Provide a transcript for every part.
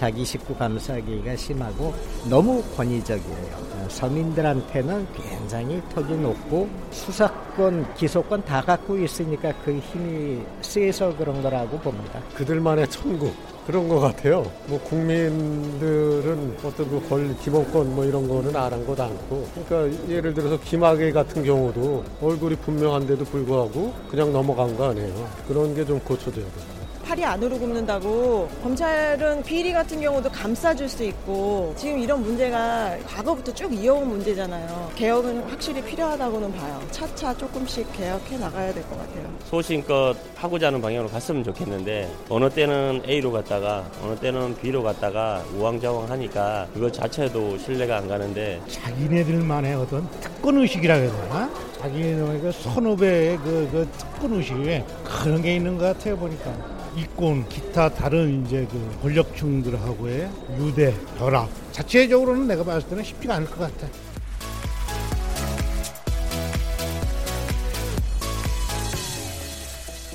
자기 식구 감싸기가 심하고 너무 권위적이에요. 서민들한테는 굉장히 턱이 높고 수사권, 기소권 다 갖고 있으니까 그 힘이 세서 그런 거라고 봅니다. 그들만의 천국 그런 것 같아요. 뭐 국민들은 어떤 그 권리 기본권 뭐 이런 거는 아랑곳 않고 그러니까 예를 들어서 김학의 같은 경우도 얼굴이 분명한데도 불구하고 그냥 넘어간 거 아니에요. 그런 게 좀 고쳐져야 돼요. 팔이 안으로 굽는다고 검찰은 비리 같은 경우도 감싸줄 수 있고 지금 이런 문제가 과거부터 쭉 이어온 문제잖아요. 개혁은 확실히 필요하다고는 봐요. 차차 조금씩 개혁해 나가야 될 것 같아요. 소신껏 하고자 하는 방향으로 갔으면 좋겠는데 어느 때는 A로 갔다가 어느 때는 B로 갔다가 우왕좌왕 하니까 그것 자체도 신뢰가 안 가는데 자기네들만의 어떤 특권 의식이라 해야 되나? 자기네의 그 선후배의 그, 그 특권 의식에 그런 게 있는 것 같아요 보니까. 이권 기타 다른 이제 그 권력층들하고의 유대 결합 자체적으로는 내가 봤을 때는 쉽지가 않을 것 같아.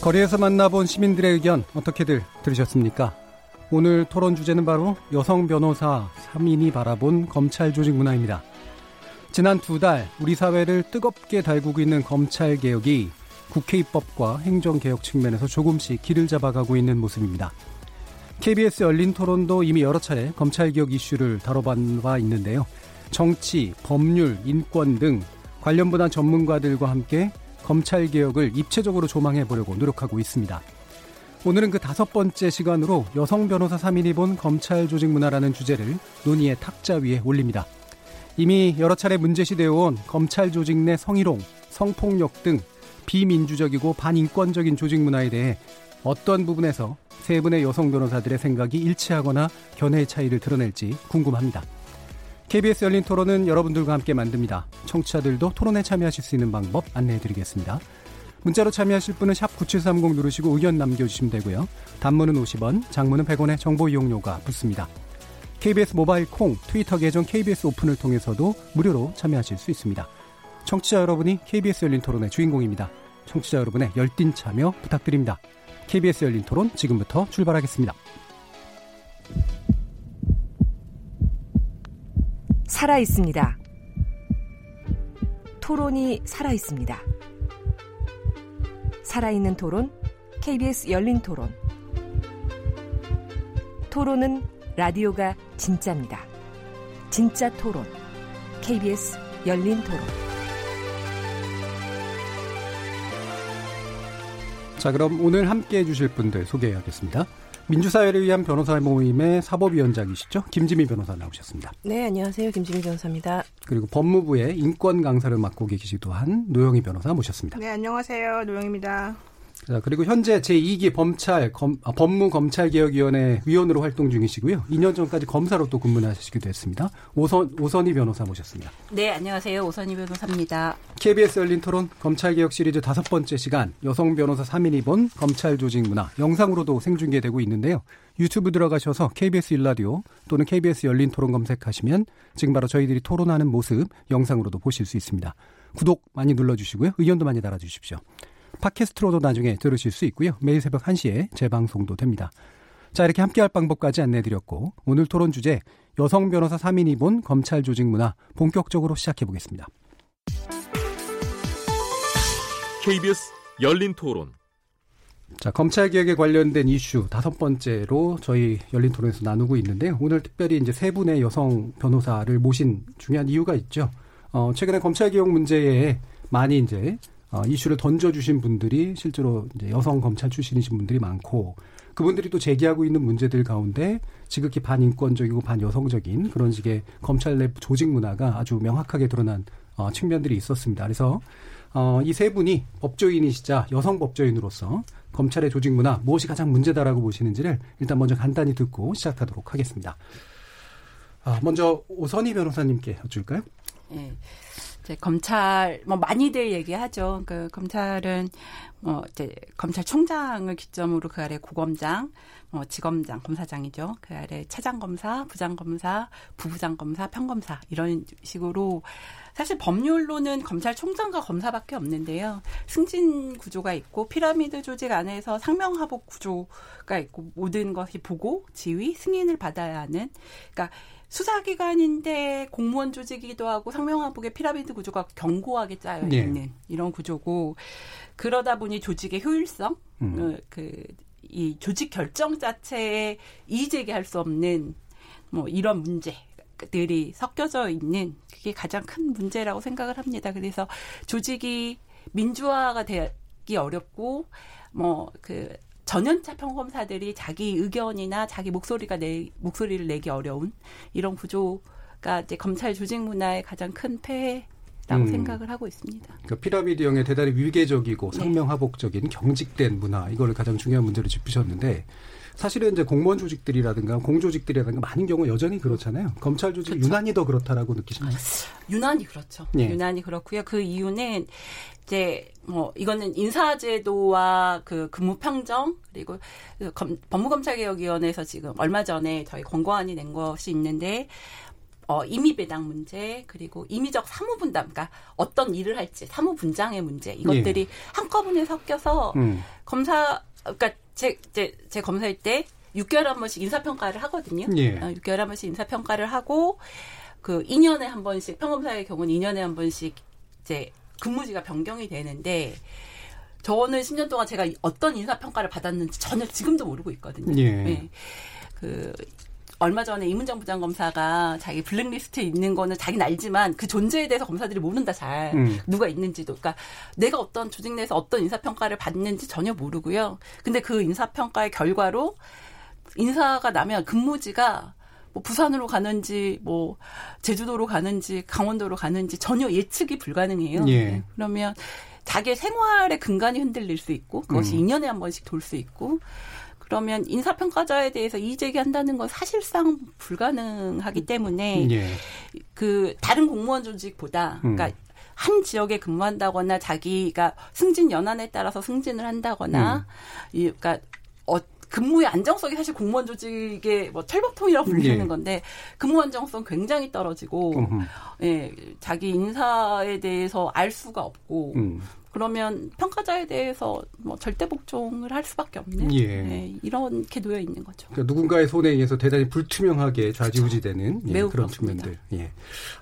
거리에서 만나본 시민들의 의견 어떻게들 들으셨습니까? 오늘 토론 주제는 바로 여성 변호사 3인이 바라본 검찰 조직 문화입니다. 지난 두 달 우리 사회를 뜨겁게 달구고 있는 검찰 개혁이 국회 입법과 행정개혁 측면에서 조금씩 길을 잡아가고 있는 모습입니다. KBS 열린 토론도 이미 여러 차례 검찰개혁 이슈를 다뤄봐 있는데요. 정치, 법률, 인권 등 관련 분야 전문가들과 함께 검찰개혁을 입체적으로 조망해 보려고 노력하고 있습니다. 오늘은 그 다섯 번째 시간으로 여성 변호사 3인이 본 검찰 조직 문화라는 주제를 논의의 탁자 위에 올립니다. 이미 여러 차례 문제시되어 온 검찰 조직 내 성희롱, 성폭력 등 비민주적이고 반인권적인 조직 문화에 대해 어떤 부분에서 세 분의 여성 변호사들의 생각이 일치하거나 견해의 차이를 드러낼지 궁금합니다. KBS 열린 토론은 여러분들과 함께 만듭니다. 청취자들도 토론에 참여하실 수 있는 방법 안내해 드리겠습니다. 문자로 참여하실 분은 9730 누르시고 의견 남겨주시면 되고요. 단문은 50원, 장문은 100원의 정보 이용료가 붙습니다. KBS 모바일 콩, 트위터 계정 KBS 오픈을 통해서도 무료로 참여하실 수 있습니다. 청취자 여러분이 KBS 열린 토론의 주인공입니다. 청취자 여러분의 열띤 참여 부탁드립니다. KBS 열린 토론 지금부터 출발하겠습니다. 살아 있습니다. 토론이 살아 있습니다. 살아있는 토론, KBS 열린 토론. 토론은 라디오가 진짜입니다. 진짜 토론, KBS 열린 토론. 자, 그럼 오늘 함께 해주실 분들 소개하겠습니다. 민주사회를 위한 변호사 모임의 사법위원장이시죠? 김지미 변호사 나오셨습니다. 네, 안녕하세요. 김지미 변호사입니다. 그리고 법무부의 인권 강사를 맡고 계시기도 한 노영희 변호사 모셨습니다. 네, 안녕하세요. 노영입니다. 자, 그리고 현재 제2기 법찰 검, 아, 법무검찰개혁위원회 위원으로 활동 중이시고요. 2년 전까지 검사로 또 근무하시기도 했습니다. 오선, 오선희 변호사 모셨습니다. 네, 안녕하세요. 오선희 변호사입니다. KBS 열린 토론 검찰개혁 시리즈 다섯 번째 시간 여성 변호사 3인이 본 검찰 조직 문화 영상으로도 생중계되고 있는데요. 유튜브 들어가셔서 KBS 일라디오 또는 KBS 열린 토론 검색하시면 지금 바로 저희들이 토론하는 모습 영상으로도 보실 수 있습니다. 구독 많이 눌러주시고요. 의견도 많이 달아주십시오. 팟캐스트로도 나중에 들으실 수 있고요. 매일 새벽 1시에 재방송도 됩니다. 자, 이렇게 함께할 방법까지 안내해드렸고 오늘 토론 주제 여성 변호사 3인이 본 검찰 조직 문화 본격적으로 시작해 보겠습니다. KBS 열린 토론. 자, 검찰 개혁에 관련된 이슈 다섯 번째로 저희 열린 토론에서 나누고 있는데요. 오늘 특별히 이제 세 분의 여성 변호사를 모신 중요한 이유가 있죠. 어, 최근에 검찰 개혁 문제에 많이 이제 어, 이슈를 던져주신 분들이 실제로 이제 여성 검찰 출신이신 분들이 많고 그분들이 또 제기하고 있는 문제들 가운데 지극히 반인권적이고 반여성적인 그런 식의 검찰 내 조직 문화가 아주 명확하게 드러난 어, 측면들이 있었습니다. 그래서 어, 이 세 분이 법조인이시자 여성 법조인으로서 검찰의 조직 문화 무엇이 가장 문제다라고 보시는지를 일단 먼저 간단히 듣고 시작하도록 하겠습니다. 아, 먼저 오선희 변호사님께 여쭐까요? 네. 이제 검찰 뭐 많이들 얘기하죠. 그 검찰은 뭐 이제 검찰총장을 기점으로 그 아래 고검장, 뭐 지검장, 검사장이죠. 그 아래 차장 검사, 부장 검사, 부부장 검사, 평검사 이런 식으로 사실 법률로는 검찰총장과 검사밖에 없는데요. 승진 구조가 있고 피라미드 조직 안에서 상명하복 구조가 있고 모든 것이 보고 지휘 승인을 받아야 하는 그러니까 수사기관인데 공무원 조직이기도 하고 상명하복의 피라미드 구조가 견고하게 짜여 네. 있는 네. 이런 구조고 그러다 보니 조직의 효율성, 음. 그이 조직 결정 자체에 이의제기할 수 없는 뭐 이런 문제들이 섞여져 있는 그게 가장 큰 문제라고 생각을 합니다. 그래서 조직이 민주화가 되기 어렵고 뭐 그 전연차 평검사들이 자기 의견이나 자기 목소리가 내 목소리를 내기 어려운 이런 구조가 이제 검찰 조직 문화의 가장 큰 폐해. 라고 음. 생각을 하고 있습니다. 그러니까 피라미드형의 대단히 위계적이고 상명하복적인 경직된 문화 이거를 가장 중요한 문제로 짚으셨는데 사실은 이제 공무원 조직들이라든가 공조직들이라든가 많은 경우 여전히 그렇잖아요. 검찰 조직 그렇죠. 유난히 더 그렇다라고 느끼시나요? 유난히 그렇죠. 예. 유난히 그렇고요. 그 이유는 이제 뭐 이거는 인사제도와 그 근무 평정 그리고 그 검, 법무검찰개혁위원회에서 지금 얼마 전에 저희 권고안이 낸 것이 있는데 어, 임의 배당 문제 그리고 임의적 사무 분담 그러니까 어떤 일을 할지 사무 분장의 문제 이것들이 예. 한꺼번에 섞여서 음. 검사 그러니까 제, 제, 제 검사일 때 6개월에 한 번씩 인사평가를 하거든요. 예. 어, 6개월에 한 번씩 인사평가를 하고 그 2년에 한 번씩 평검사의 경우는 2년에 한 번씩 이제 근무지가 변경이 되는데 저는 10년 동안 제가 어떤 인사평가를 받았는지 전혀 지금도 모르고 있거든요. 예. 네. 그 얼마 전에 이문정 부장검사가 자기 블랙리스트에 있는 거는 자기는 알지만 그 존재에 대해서 검사들이 모른다 잘 음. 누가 있는지도 그러니까 내가 어떤 조직 내에서 어떤 인사평가를 받는지 전혀 모르고요. 근데 그 인사평가의 결과로 인사가 나면 근무지가 뭐 부산으로 가는지 뭐 제주도로 가는지 강원도로 가는지 전혀 예측이 불가능해요. 예. 네. 그러면 자기의 생활의 근간이 흔들릴 수 있고 그것이 음. 2년에 한 번씩 돌 수 있고 그러면 인사평가자에 대해서 이의 제기한다는 건 사실상 불가능하기 때문에 예. 그 다른 공무원 조직보다 음. 그러니까 한 지역에 근무한다거나 자기가 승진 연한에 따라서 승진을 한다거나 음. 이 그러니까 어 근무의 안정성이 사실 공무원 조직의 뭐 철벽통이라고 불리는 예. 건데 근무 안정성 굉장히 떨어지고 음흠. 예 자기 인사에 대해서 알 수가 없고 음. 그러면 평가자에 대해서 뭐 절대 복종을 할 수밖에 없는 예. 네, 이렇게 놓여 있는 거죠. 그러니까 누군가의 손에 의해서 대단히 불투명하게 좌지우지되는 예, 매우 그런 그렇습니다. 측면들. 예,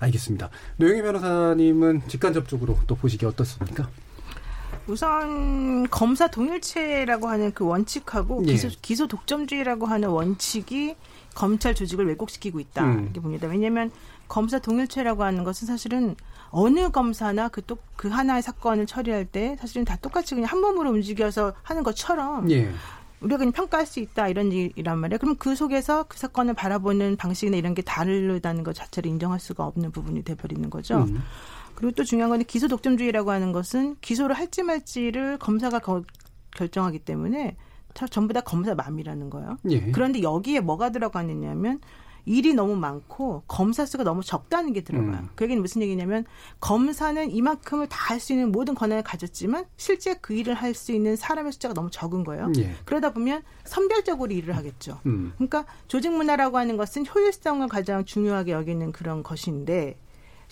알겠습니다. 노영희 변호사님은 직간접적으로 또 보시기 어떻습니까? 우선 검사 동일체라고 하는 그 원칙하고 예. 기소, 기소 독점주의라고 하는 원칙이 검찰 조직을 왜곡시키고 있다 음. 이렇게 봅니다. 왜냐하면 검사 동일체라고 하는 것은 사실은 어느 검사나 그 또 그 하나의 사건을 처리할 때 사실은 다 똑같이 그냥 한 몸으로 움직여서 하는 것처럼 예. 우리가 그냥 평가할 수 있다 이런 일이란 말이에요. 그럼 그 속에서 그 사건을 바라보는 방식이나 이런 게 다르다는 것 자체를 인정할 수가 없는 부분이 돼버리는 거죠. 음. 그리고 또 중요한 건 기소 독점주의라고 하는 것은 기소를 할지 말지를 검사가 거, 결정하기 때문에 전부 다 검사 맘이라는 거예요. 예. 그런데 여기에 뭐가 들어가느냐면 일이 너무 많고 검사 수가 너무 적다는 게 들어가요. 음. 그 얘기는 무슨 얘기냐면 검사는 이만큼을 다 할 수 있는 모든 권한을 가졌지만 실제 그 일을 할 수 있는 사람의 숫자가 너무 적은 거예요. 예. 그러다 보면 선별적으로 일을 하겠죠. 음. 그러니까 조직 문화라고 하는 것은 효율성을 가장 중요하게 여기는 그런 것인데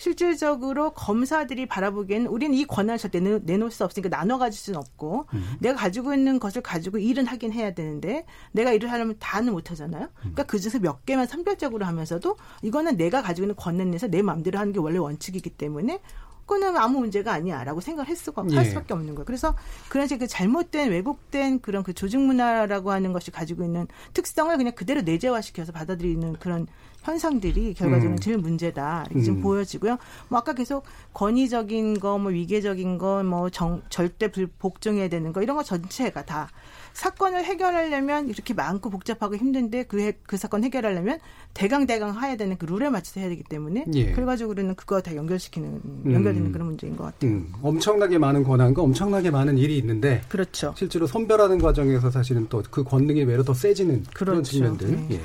실질적으로 검사들이 바라보기에는 우리는 이 권한을 절대 내놓, 내놓을 수 없으니까 나눠 가질 수는 없고 음. 내가 가지고 있는 것을 가지고 일은 하긴 해야 되는데 내가 일을 하려면 다는 못 하잖아요. 그러니까 그 중에서 몇 개만 선별적으로 하면서도 이거는 내가 가지고 있는 권한 내에서 내 마음대로 하는 게 원래 원칙이기 때문에 그거는 아무 문제가 아니야라고 생각할 수가 예. 할 수밖에 없는 거예요. 그래서 그런 식의 그 잘못된 왜곡된 그런 그 조직 문화라고 하는 것이 가지고 있는 특성을 그냥 그대로 내재화시켜서 받아들이는 그런 현상들이 결과적으로 음. 제일 문제다 이렇게 지금 음. 보여지고요. 뭐 아까 계속 권위적인 거, 뭐 위계적인 거, 뭐 정, 절대 불, 복종해야 되는 거 이런 거 전체가 다 사건을 해결하려면 이렇게 많고 복잡하고 힘든데 그, 해, 그 사건 해결하려면 대강 대강 해야 되는 그 룰에 맞춰서 해야 되기 때문에 예. 결과적으로는 그거 다 연결시키는 연결되는 음. 그런 문제인 것 같아요. 음, 엄청나게 많은 권한과 엄청나게 많은 일이 있는데 그렇죠. 실제로 선별하는 과정에서 사실은 또 그 권능이 외로 더 세지는 그런 그렇죠. 측면들. 네. 예.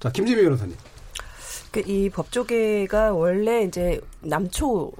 자, 김지미 변호사님. 그 이 법조계가 원래 이제 남초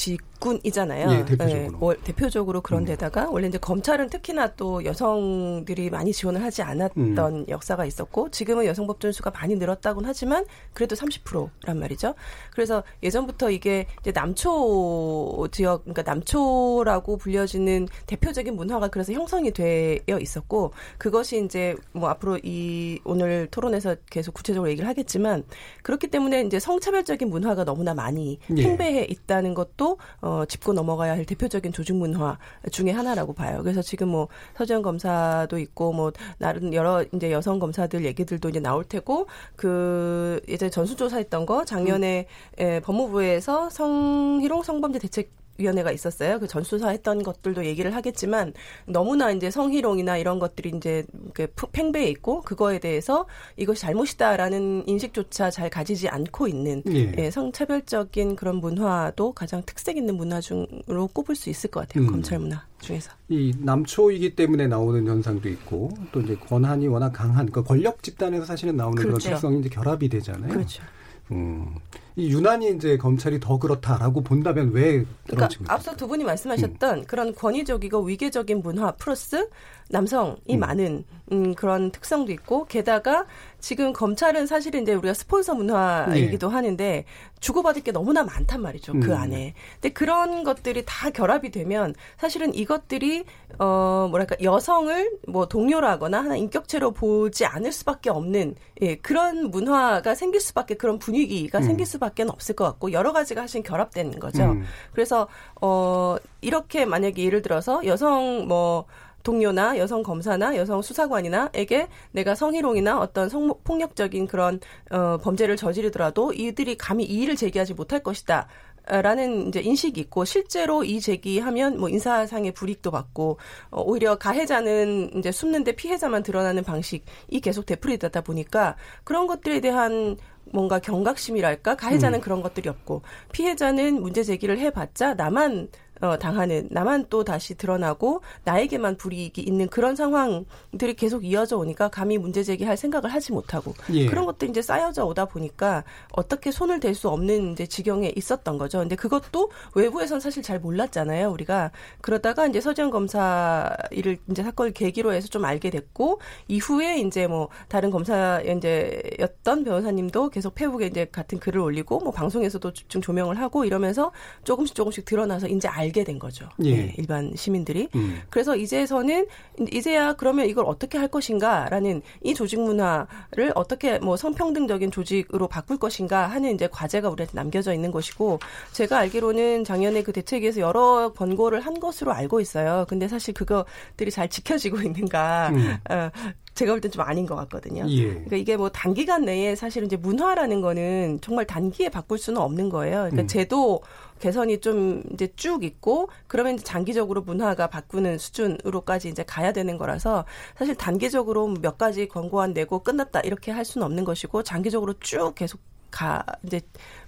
직군이잖아요. 예, 대표적으로. 네, 대표적으로 그런 데다가 원래 이제 검찰은 특히나 또 여성들이 많이 지원을 하지 않았던 음. 역사가 있었고 지금은 여성 법조인 수가 많이 늘었다고는 하지만 그래도 30%란 말이죠. 그래서 예전부터 이게 이제 남초 지역 그러니까 남초라고 불려지는 대표적인 문화가 그래서 형성이 되어 있었고 그것이 이제 뭐 앞으로 이 오늘 토론에서 계속 구체적으로 얘기를 하겠지만 그렇기 때문에 이제 성차별적인 문화가 너무나 많이 예. 팽배해 있다는 것도 어, 짚고 넘어가야 할 대표적인 조직 문화 중에 하나라고 봐요. 그래서 지금 뭐 서지현 검사도 있고 뭐 나름 여러 이제 여성 검사들 얘기들도 이제 나올 테고 그 예전에 전수조사했던 거 작년에 에, 법무부에서 성희롱 성범죄 대책 위원회가 있었어요. 그 전수사했던 것들도 얘기를 하겠지만 너무나 이제 성희롱이나 이런 것들이 이제 그 팽배해 있고 그거에 대해서 이것이 잘못이다라는 인식조차 잘 가지지 않고 있는 예. 예, 성차별적인 그런 문화도 가장 특색 있는 문화 중으로 꼽을 수 있을 것 같아요. 음. 검찰 문화 중에서. 이 남초이기 때문에 나오는 현상도 있고 또 이제 권한이 워낙 강한 그 권력 집단에서 사실은 나오는 그런 그렇죠. 특성이 이제 결합이 되잖아요. 그렇죠. 음. 이 유난히 이제 검찰이 더 그렇다라고 본다면 왜 그러니까 앞서 두 분이 말씀하셨던 그런 권위적이고 위계적인 문화 플러스 남성이 많은 음, 그런 특성도 있고 게다가 지금 검찰은 사실은 이제 우리가 스폰서 문화이기도 하는데 주고받을 게 너무나 많단 말이죠 그 음. 안에. 근데 그런 것들이 다 결합이 되면 사실은 이것들이 어 뭐랄까 여성을 뭐 동료라거나 하나 인격체로 보지 않을 수밖에 없는 예 그런 문화가 생길 수밖에 그런 분위기가 음. 생길 수밖에 없을 것 같고 여러 가지가 사실 결합되는 거죠. 음. 그래서 어 이렇게 만약에 예를 들어서 여성 뭐 동료나 여성 검사나 여성 수사관이나에게 내가 성희롱이나 어떤 성폭력적인 그런 어 범죄를 저지르더라도 이들이 감히 이의를 제기하지 못할 것이다. 라는 이제 인식이 있고 실제로 이 제기하면 뭐 인사상의 불이익도 받고 어, 오히려 가해자는 이제 숨는데 피해자만 드러나는 방식이 계속 되풀이되다 보니까 그런 것들에 대한 뭔가 경각심이랄까? 가해자는 그런 것들이 없고 피해자는 문제 제기를 해봤자 나만 어, 당하는 나만 또 다시 드러나고 나에게만 불이익이 있는 그런 상황들이 계속 이어져 오니까 감히 문제 제기할 생각을 하지 못하고 예. 그런 것들이 이제 쌓여져 오다 보니까 어떻게 손을 댈 수 없는 이제 지경에 있었던 거죠. 근데 그것도 외부에선 사실 잘 몰랐잖아요. 우리가 그러다가 이제 서지현 검사 일을 이제 사건을 계기로 해서 좀 알게 됐고 이후에 이제 뭐 다른 검사 이제 였던 변호사님도 계속 페북에 이제 같은 글을 올리고 뭐 방송에서도 집중 조명을 하고 이러면서 조금씩 조금씩 드러나서 이제 알게 된 거죠. 예. 네, 일반 시민들이. 음. 그래서 이제서는 이제야 그러면 이걸 어떻게 할 것인가라는 이 조직 문화를 어떻게 뭐 성평등적인 조직으로 바꿀 것인가 하는 이제 과제가 우리한테 남겨져 있는 것이고 제가 알기로는 작년에 그 대책에서 여러 권고를 한 것으로 알고 있어요. 근데 사실 그것들이 잘 지켜지고 있는가 음. 어, 제가 볼 땐 좀 아닌 것 같거든요. 예. 그러니까 이게 뭐 단기간 내에 사실은 이제 문화라는 거는 정말 단기에 바꿀 수는 없는 거예요. 그러니까 음. 제도 개선이 좀 이제 쭉 있고 그러면 이제 장기적으로 문화가 바꾸는 수준으로까지 이제 가야 되는 거라서 사실 단기적으로 몇 가지 권고안 내고 끝났다 이렇게 할 수는 없는 것이고 장기적으로 쭉 계속 가 이제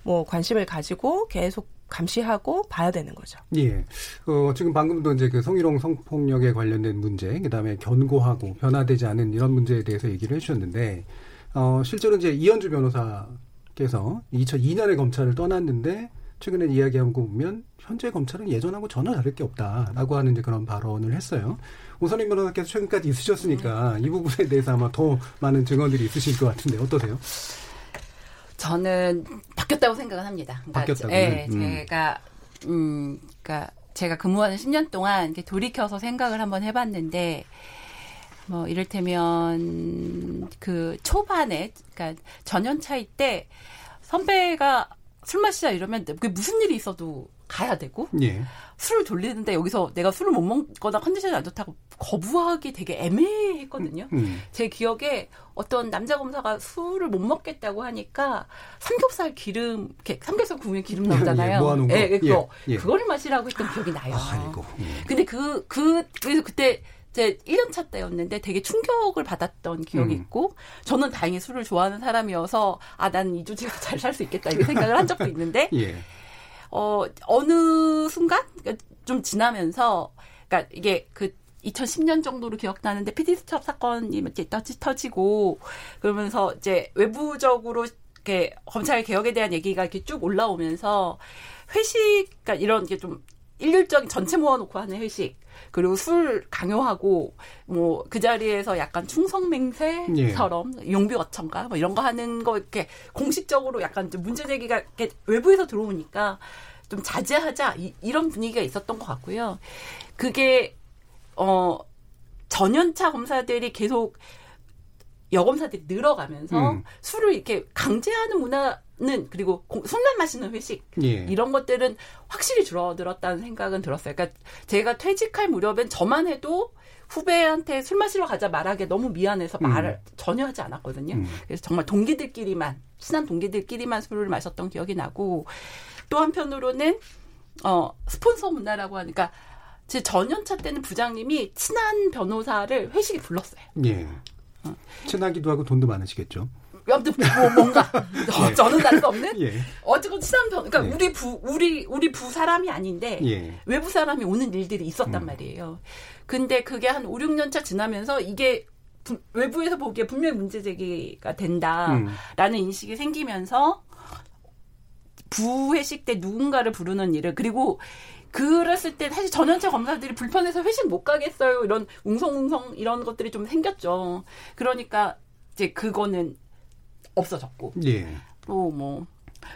뭐 관심을 가지고 계속 감시하고 봐야 되는 거죠. 예. 어, 지금 방금도 이제 그 성희롱 성폭력에 관련된 문제, 그 다음에 견고하고 변화되지 않은 이런 문제에 대해서 얘기를 해주셨는데, 어, 실제로 이제 이현주 변호사께서 2002년에 검찰을 떠났는데, 최근에 이야기한 거 보면, 현재 검찰은 예전하고 전혀 다를 게 없다라고 하는 이제 그런 발언을 했어요. 오선임 변호사께서 최근까지 있으셨으니까 이 부분에 대해서 아마 더 많은 증언들이 있으실 것 같은데, 어떠세요? 저는 바뀌었다고 생각을 합니다. 그러니까 바뀌었다고요? 예, 음. 제가 음, 그러니까 제가 근무하는 10년 동안 이렇게 돌이켜서 생각을 한번 해봤는데 뭐 이를테면 그 초반에 그러니까 전연차일 때 선배가 술 마시자 이러면 그게 무슨 일이 있어도 가야 되고 예. 술을 돌리는데 여기서 내가 술을 못 먹거나 컨디션이 안 좋다고 거부하기 되게 애매했거든요. 음. 제 기억에 어떤 남자 검사가 술을 못 먹겠다고 하니까 삼겹살 기름, 이렇게 삼겹살 구우면 기름 나오잖아요. 예, 모아놓은 거. 예, 예, 그거. 예, 예. 그거를 마시라고 했던 기억이 나요. 아이고. 예. 근데 그, 그, 그래서 그때 제 1년차 때였는데 되게 충격을 받았던 기억이 음. 있고 저는 다행히 술을 좋아하는 사람이어서 아, 난이 조직에서 잘살 수 있겠다 이렇게 생각을 한 적도 있는데 예. 어, 어느 순간? 그러니까 좀 지나면서 그러니까 이게 그 2010년 정도로 기억나는데 수첩 사건이 이렇게 터지, 터지고 그러면서 이제 외부적으로 이렇게 검찰 개혁에 대한 얘기가 이렇게 쭉 올라오면서 회식, 그러니까 이런 게 좀 일률적인 전체 모아놓고 하는 회식. 그리고 술 강요하고 뭐 그 자리에서 약간 충성맹세처럼 예. 용비어천가 뭐 이런 거 하는 거 이렇게 공식적으로 약간 좀 문제 제기가 이렇게 외부에서 들어오니까 좀 자제하자 이, 이런 분위기가 있었던 것 같고요. 그게 어 전연차 검사들이 계속 여검사들이 늘어가면서 음. 술을 이렇게 강제하는 문화 는 그리고 고- 술만 마시는 회식 예. 이런 것들은 확실히 줄어들었다는 생각은 들었어요. 그러니까 제가 퇴직할 무렵엔 저만 해도 후배한테 술 마시러 가자 말하기 너무 미안해서 음. 말을 전혀 하지 않았거든요. 음. 그래서 정말 동기들끼리만 친한 동기들끼리만 술을 마셨던 기억이 나고 또 한편으로는 어 스폰서 문화라고 하니까 제 전연차 때는 부장님이 친한 변호사를 회식에 불렀어요. 예. 친하기도 하고 돈도 많으시겠죠. 아무튼 뭐 뭔가 어, 저는 알 수 없는 예. 어쨌건 친한 변 그러니까 예. 우리 부 우리 우리 부 사람이 아닌데 예. 외부 사람이 오는 일들이 있었단 음. 말이에요. 근데 그게 한 5, 6년 차 지나면서 이게 부- 외부에서 보기에 분명히 문제 제기가 된다라는 음. 인식이 생기면서 부회식 때 누군가를 부르는 일을 그리고 그랬을 때 사실 전현차 검사들이 불편해서 회식 못 가겠어요 이런 웅성웅성 이런 것들이 좀 생겼죠. 그러니까 이제 그거는 없어졌고 예. 또뭐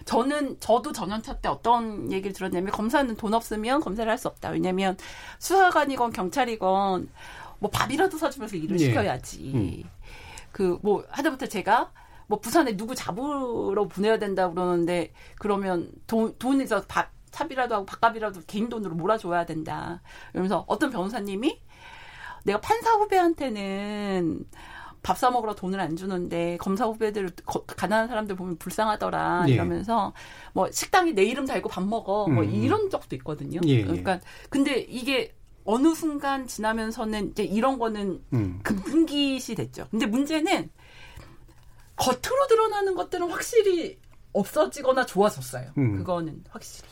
저는 저도 전연차 때 어떤 얘기를 들었냐면 검사는 돈 없으면 검사를 할 수 없다. 왜냐면 수사관이건 경찰이건 뭐 밥이라도 사주면서 일을 예. 시켜야지. 그뭐 하다못해 제가 뭐 부산에 누구 잡으러 보내야 된다 그러는데 그러면 돈 돈에서 밥 삽이라도 하고 밥값이라도 개인 돈으로 몰아줘야 된다. 이러면서 어떤 변호사님이 내가 판사 후배한테는 밥 사 먹으러 돈을 안 주는데 검사 후배들 거- 가난한 사람들 보면 불쌍하더라 예. 이러면서 뭐 식당에 내 이름 달고 밥 먹어 뭐 음. 이런 적도 있거든요. 예, 예. 그러니까 근데 이게 어느 순간 지나면서는 이제 이런 거는 음. 금기시 됐죠. 근데 문제는 겉으로 드러나는 것들은 확실히 없어지거나 좋아졌어요. 음. 그거는 확실히.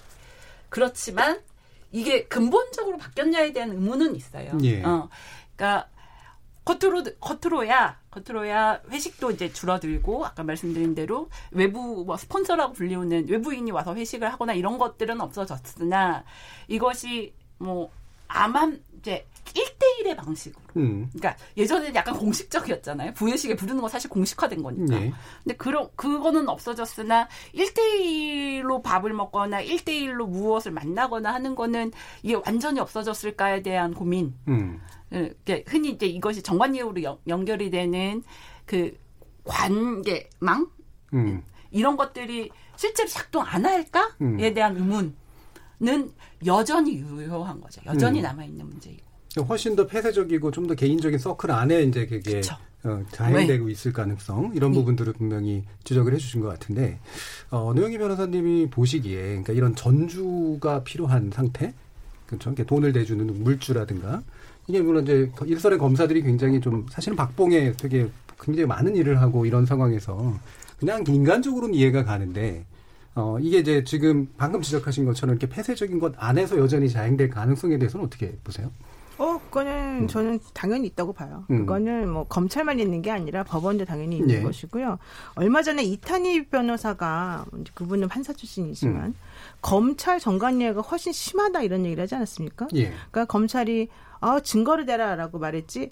그렇지만 이게 근본적으로 바뀌었냐에 대한 의문은 있어요. 예. 어, 그러니까 겉으로 겉으로야 겉으로야 회식도 이제 줄어들고 아까 말씀드린 대로 외부 뭐 스폰서라고 불리우는 외부인이 와서 회식을 하거나 이런 것들은 없어졌으나 이것이 뭐 암암 이제 1대1의 방식으로 음. 그러니까 예전에는 약간 공식적이었잖아요. 부회식에 부르는 거 사실 공식화된 거니까. 예. 근데 그런 그거는 없어졌으나 1대1로 밥을 먹거나 1대1로 무엇을 만나거나 하는 거는 이게 완전히 없어졌을까에 대한 고민. 음. 예, 이게 흔히 이제 이것이 정관예우로 연- 연결이 되는 그 관계망 음. 이런 것들이 실제로 작동 안 할까에 음. 대한 의문은 여전히 유효한 거죠. 여전히 음. 남아 있는 문제이고. 훨씬 더 폐쇄적이고 좀 더 개인적인 서클 안에 이제 그게 그쵸. 어, 자행되고 네. 있을 가능성 이런 네. 부분들을 분명히 지적을 해주신 것 같은데 어, 노영희 변호사님이 보시기에 그러니까 이런 전주가 필요한 상태, 그렇죠? 돈을 내주는 물주라든가 이게 물론 이제 일선의 검사들이 굉장히 좀 사실은 박봉에 되게 굉장히 많은 일을 하고 이런 상황에서 그냥 인간적으로는 이해가 가는데 어, 이게 이제 지금 방금 지적하신 것처럼 이렇게 폐쇄적인 것 안에서 여전히 자행될 가능성에 대해서는 어떻게 보세요? 어, 그거는 저는 당연히 있다고 봐요. 음. 그거는 뭐 검찰만 있는 게 아니라 법원도 당연히 있는 예. 것이고요. 얼마 전에 이탄희 변호사가 그분은 판사 출신이지만 음. 검찰 정관 예가 훨씬 심하다 이런 얘기를 하지 않았습니까? 예. 그러니까 검찰이 아 증거를 대라라고 말했지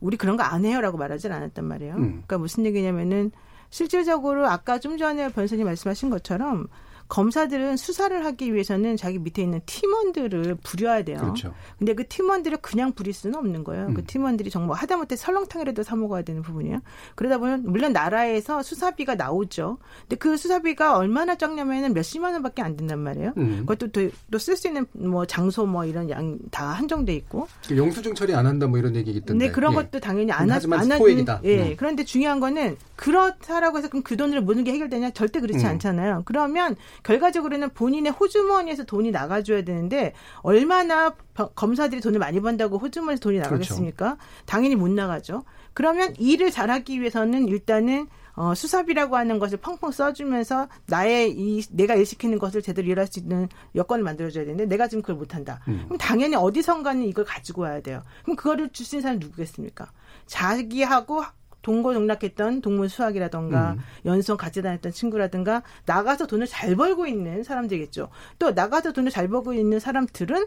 우리 그런 거 안 해요라고 말하진 않았단 말이에요. 음. 그러니까 무슨 얘기냐면은 실질적으로 아까 좀 전에 변호사님 말씀하신 것처럼 검사들은 수사를 하기 위해서는 자기 밑에 있는 팀원들을 부려야 돼요. 그렇죠. 근데 그 팀원들을 그냥 부릴 수는 없는 거예요. 음. 그 팀원들이 정말 하다못해 설렁탕이라도 사 먹어야 되는 부분이에요. 그러다 보면 물론 나라에서 수사비가 나오죠. 근데 그 수사비가 얼마나 적냐면은 몇십만 원밖에 안 된단 말이에요. 음. 그것도 또 쓸 수 있는 뭐 장소 뭐 이런 양 다 한정돼 있고. 그 영수증 처리 안 한다 뭐 이런 얘기 있던데. 근데 그런 예. 것도 당연히 안, 하, 하지만 안 소액이다. 하는 예. 음. 그런데 중요한 거는 그렇다라고 해서 그럼 그 돈으로 모든 게 해결되냐? 절대 그렇지 음. 않잖아요. 그러면 결과적으로는 본인의 호주머니에서 돈이 나가줘야 되는데 얼마나 버- 검사들이 돈을 많이 번다고 호주머니에서 돈이 그렇죠. 나가겠습니까? 당연히 못 나가죠. 그러면 일을 잘하기 위해서는 일단은 어, 수사비라고 하는 것을 펑펑 써주면서 나의 이 내가 일 시키는 것을 제대로 일할 수 있는 여건을 만들어줘야 되는데 내가 지금 그걸 못한다. 음. 그럼 당연히 어디선가는 이걸 가지고 와야 돼요. 그럼 그거를 줄 수 있는 사람이 누구겠습니까? 자기하고 동거동락했던 동문 수학이라던가 음. 연수원 같이 다녔던 친구라든가 나가서 돈을 잘 벌고 있는 사람들이겠죠. 또 나가서 돈을 잘 벌고 있는 사람들은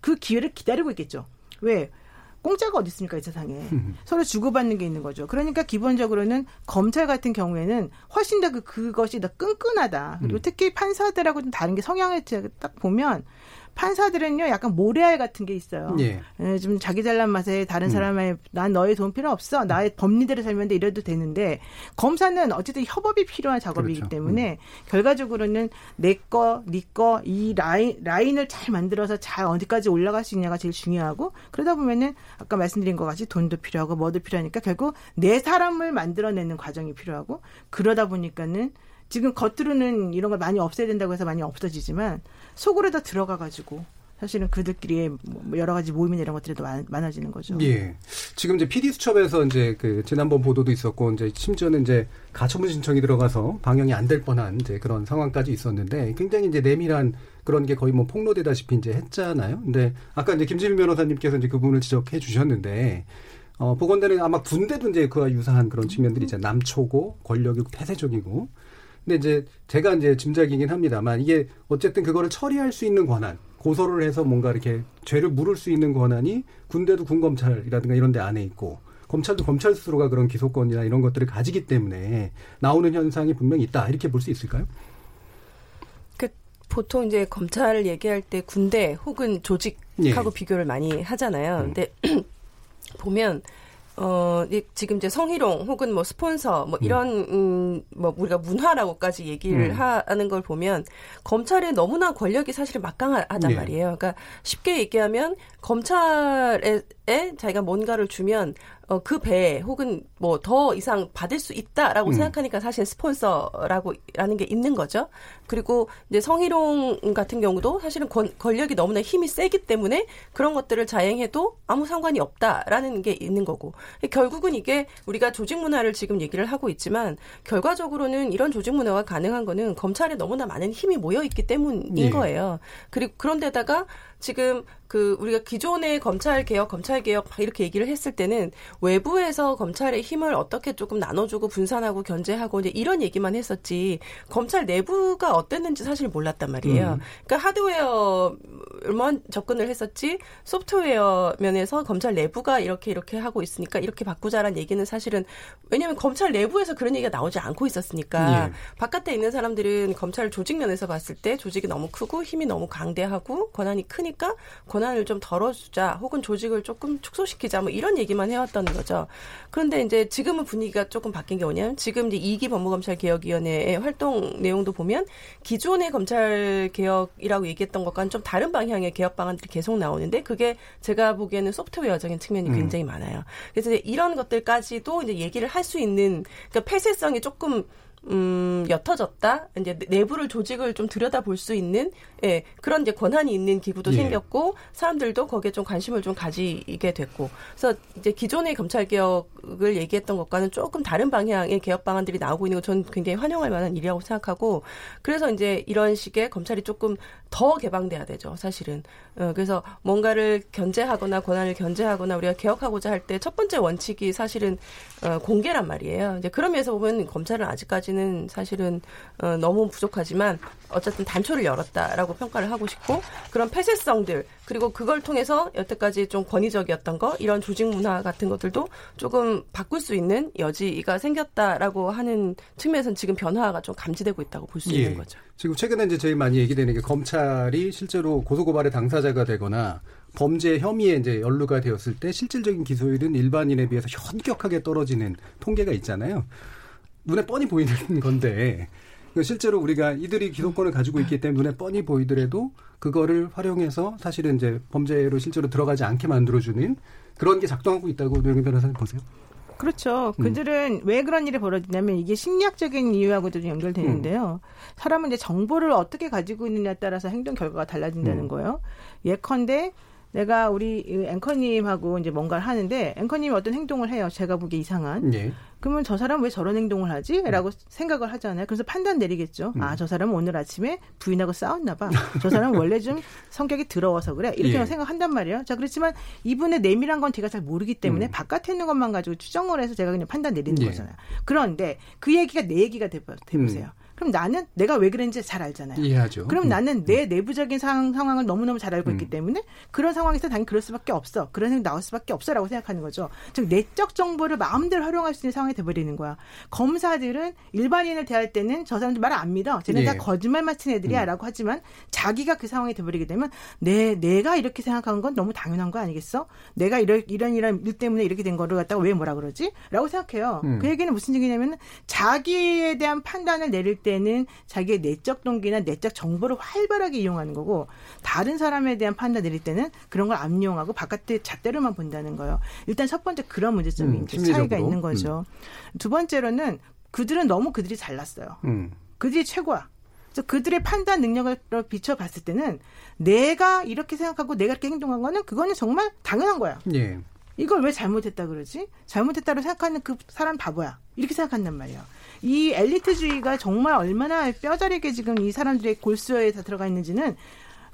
그 기회를 기다리고 있겠죠. 왜? 공짜가 어디 있습니까 이 세상에 서로 주고받는 게 있는 거죠. 그러니까 기본적으로는 검찰 같은 경우에는 훨씬 더 그, 그것이 더 끈끈하다. 그리고 음. 특히 판사들하고 좀 다른 게 성향을 딱 보면 판사들은요 약간 모래알 같은 게 있어요. 예. 예, 좀 자기 잘난 맛에 다른 음. 사람의 난 너의 돈 필요 없어. 나의 법리대로 살면 돼 이래도 되는데 검사는 어쨌든 협업이 필요한 작업이기 그렇죠. 때문에 음. 결과적으로는 내 거, 네 거 이 라인 라인을 잘 만들어서 잘 어디까지 올라갈 수 있냐가 제일 중요하고 그러다 보면은 아까 말씀드린 것 같이 돈도 필요하고 뭐도 필요하니까 결국 내 사람을 만들어내는 과정이 필요하고 그러다 보니까는 지금 겉으로는 이런 걸 많이 없애야 된다고 해서 많이 없어지지만 속으로 다 들어가 가지고 사실은 그들끼리 뭐 여러 가지 모임이나 이런 것들이 더 많아지는 거죠. 예. 지금 이제 PD 수첩에서 이제 그 지난번 보도도 있었고 이제 심지어는 이제 가처분 신청이 들어가서 방영이 안 될 뻔한 이제 그런 상황까지 있었는데 굉장히 이제 내밀한 그런 게 거의 뭐 폭로되다시피 이제 했잖아요. 근데 아까 이제 김지민 변호사님께서 이제 그 부분을 지적해 주셨는데 어 보건대는 아마 군대도 이제 그와 유사한 그런 측면들이 있잖아요. 남초고 권력이 폐쇄적이고 근데 이제 제가 이제 짐작이긴 합니다만 이게 어쨌든 그거를 처리할 수 있는 권한, 고소를 해서 뭔가 이렇게 죄를 물을 수 있는 권한이 군대도 군검찰이라든가 이런 데 안에 있고 검찰도 검찰 스스로가 그런 기소권이나 이런 것들을 가지기 때문에 나오는 현상이 분명히 있다. 이렇게 볼 수 있을까요? 그 보통 이제 검찰을 얘기할 때 군대 혹은 조직하고 예. 비교를 많이 하잖아요. 음. 근데 보면 어, 지금 이제 성희롱 혹은 뭐 스폰서 뭐 음. 이런, 음, 뭐 우리가 문화라고까지 얘기를 음. 하는 걸 보면 검찰에 너무나 권력이 사실은 막강하단 네. 말이에요. 그러니까 쉽게 얘기하면 검찰에 자기가 뭔가를 주면 어, 그배 혹은 뭐 더 이상 받을 수 있다라고 음. 생각하니까 사실 스폰서라고 라는 게 있는 거죠. 그리고 이제 성희롱 같은 경우도 사실은 권, 권력이 너무나 힘이 세기 때문에 그런 것들을 자행해도 아무 상관이 없다라는 게 있는 거고 결국은 이게 우리가 조직 문화를 지금 얘기를 하고 있지만 결과적으로는 이런 조직 문화가 가능한 거는 검찰에 너무나 많은 힘이 모여 있기 때문인 네. 거예요. 그리고 그런데다가 지금 그 우리가 기존의 검찰 개혁, 검찰 개혁 이렇게 얘기를 했을 때는 외부에서 검찰의 힘을 어떻게 조금 나눠주고 분산하고 견제하고 이제 이런 얘기만 했었지 검찰 내부가 어땠는지 사실 몰랐단 말이에요. 음. 그러니까 하드웨어만 접근을 했었지 소프트웨어 면에서 검찰 내부가 이렇게 이렇게 하고 있으니까 이렇게 바꾸자라는 얘기는 사실은 왜냐하면 검찰 내부에서 그런 얘기가 나오지 않고 있었으니까 예. 바깥에 있는 사람들은 검찰 조직 면에서 봤을 때 조직이 너무 크고 힘이 너무 강대하고 권한이 크니까 권한을 좀 덜어주자 혹은 조직을 조금 축소시키자 뭐 이런 얘기만 해왔다는 거죠. 그런데 이제 지금은 분위기가 조금 바뀐 게 뭐냐면 지금 이제 이기 법무검찰 개혁위원회의 활동 내용도 보면 기존의 검찰 개혁이라고 얘기했던 것과는 좀 다른 방향의 개혁 방안들이 계속 나오는데 그게 제가 보기에는 소프트웨어적인 측면이 음. 굉장히 많아요. 그래서 이런 것들까지도 이제 얘기를 할 수 있는 그러니까 폐쇄성이 조금 음, 옅어졌다. 이제 내부를 조직을 좀 들여다볼 수 있는 예, 그런 이제 권한이 있는 기구도 예. 생겼고 사람들도 거기에 좀 관심을 좀 가지게 됐고. 그래서 이제 기존의 검찰 개혁을 얘기했던 것과는 조금 다른 방향의 개혁 방안들이 나오고 있는 거 저는 굉장히 환영할 만한 일이라고 생각하고 그래서 이제 이런 식의 검찰이 조금 더 개방돼야 되죠, 사실은. 어, 그래서 뭔가를 견제하거나 권한을 견제하거나 우리가 개혁하고자 할 때 첫 번째 원칙이 사실은 어, 공개란 말이에요. 이제 그런 면에서 보면 검찰은 아직까지 는 사실은 어, 너무 부족하지만 어쨌든 단초를 열었다라고 평가를 하고 싶고 그런 폐쇄성들 그리고 그걸 통해서 여태까지 좀 권위적이었던 거 이런 조직 문화 같은 것들도 조금 바꿀 수 있는 여지가 생겼다라고 하는 측면에서는 지금 변화가 좀 감지되고 있다고 볼수 예. 있는 거죠. 지금 최근에 이제 제일 많이 얘기되는 게 검찰이 실제로 고소고발의 당사자가 되거나 범죄 혐의에 이제 연루가 되었을 때 실질적인 기소율은 일반인에 비해서 현격하게 떨어지는 통계가 있잖아요. 눈에 뻔히 보이는 건데 실제로 우리가 이들이 기소권을 가지고 있기 때문에 눈에 뻔히 보이더라도 그거를 활용해서 사실은 이제 범죄로 실제로 들어가지 않게 만들어주는 그런 게 작동하고 있다고 노영민 변호사님 보세요? 그렇죠. 음. 그들은 음. 왜 그런 일이 벌어지냐면 이게 심리학적인 이유하고도 좀 연결되는데요. 음. 사람은 이제 정보를 어떻게 가지고 있느냐에 따라서 행동 결과가 달라진다는 음. 거예요. 예컨대 내가 우리 앵커님하고 이제 뭔가를 하는데 앵커님이 어떤 행동을 해요. 제가 보기에 이상한. 예. 그러면 저 사람 왜 저런 행동을 하지? 라고 생각을 하잖아요. 그래서 판단 내리겠죠. 음. 아, 저 사람은 오늘 아침에 부인하고 싸웠나 봐. 저 사람은 원래 좀 성격이 더러워서 그래. 이렇게 예. 생각한단 말이에요. 자, 그렇지만 이분의 내밀한 건 제가 잘 모르기 때문에 음. 바깥에 있는 것만 가지고 추정을 해서 제가 그냥 판단 내리는 예. 거잖아요. 그런데 그 얘기가 내 얘기가 돼보, 돼보세요. 음. 그럼 나는 내가 왜 그랬는지 잘 알잖아요. 이해하죠. 그럼 음. 나는 내 내부적인 상황, 상황을 너무너무 잘 알고 음. 있기 때문에 그런 상황에서 당연히 그럴 수밖에 없어. 그런 생각 나올 수밖에 없어라고 생각하는 거죠. 즉 내적 정보를 마음대로 활용할 수 있는 상황이 돼버리는 거야. 검사들은 일반인을 대할 때는 저 사람들 말 안 믿어. 쟤는 예. 다 거짓말 맞힌 애들이야라고 하지만 자기가 그 상황이 돼버리게 되면 내 내가 이렇게 생각한 건 너무 당연한 거 아니겠어? 내가 이런 이런 이런 일 때문에 이렇게 된 거를 갖다가 왜 뭐라 그러지?라고 생각해요. 음. 그 얘기는 무슨 얘기냐면 자기에 대한 판단을 내릴 때는 자기의 내적 동기나 내적 정보를 활발하게 이용하는 거고 다른 사람에 대한 판단 내릴 때는 그런 걸 안 이용하고 바깥의 잣대로만 본다는 거예요. 일단 첫 번째 그런 문제점이 음, 차이가. 있는 거죠. 두 번째로는 그들은 너무 그들이 잘났어요. 음. 그들이 최고야. 그래서 그들의 판단 능력을 비춰봤을 때는 내가 이렇게 생각하고 내가 이렇게 행동한 거는 그거는 정말 당연한 거야. 예. 이걸 왜 잘못했다 그러지? 잘못했다고 생각하는 그 사람 바보야. 이렇게 생각한단 말이야. 이 엘리트주의가 정말 얼마나 뼈저리게 지금 이 사람들의 골수에 다 들어가 있는지는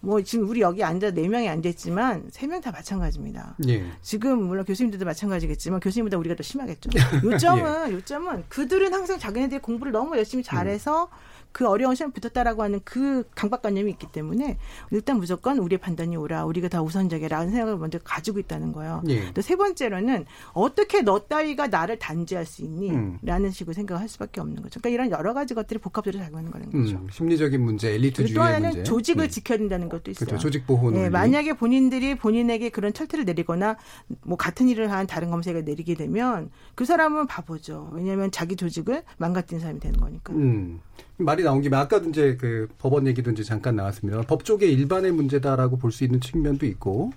뭐 지금 우리 여기 앉아 네 명이 앉아 있지만 세 명 다 마찬가지입니다. 예. 지금 물론 교수님들도 마찬가지겠지만 교수님보다 우리가 더 심하겠죠. 요점은 요점은 그들은 항상 자기네들이 공부를 너무 열심히 잘해서 그 어려운 시험 붙었다라고 하는 그 강박관념이 있기 때문에 일단 무조건 우리의 판단이 옳아, 우리가 다 우선적이라는 생각을 먼저 가지고 있다는 거예요. 예. 또 세 번째로는 어떻게 너 따위가 나를 단죄할 수 있니? 음. 라는 식으로 생각을 할 수밖에 없는 거죠. 그러니까 이런 여러 가지 것들이 복합적으로 작용하는 거는 거죠. 음, 심리적인 문제, 그리고 또 하나는 문제. 조직을 음. 지켜야 된다는 것도 있어요. 그렇죠. 조직 보호. 네, 만약에 본인들이 본인에게 그런 철퇴를 내리거나 뭐 같은 일을 한 다른 검사가 내리게 되면 그 사람은 바보죠. 왜냐하면 자기 조직을 망가뜨린 사람이 되는 거니까. 음. 말이 나온 김에 아까도 이제 그 법원 얘기도 이제 잠깐 나왔습니다. 법조계 일반의 문제다라고 볼 수 있는 측면도 있고,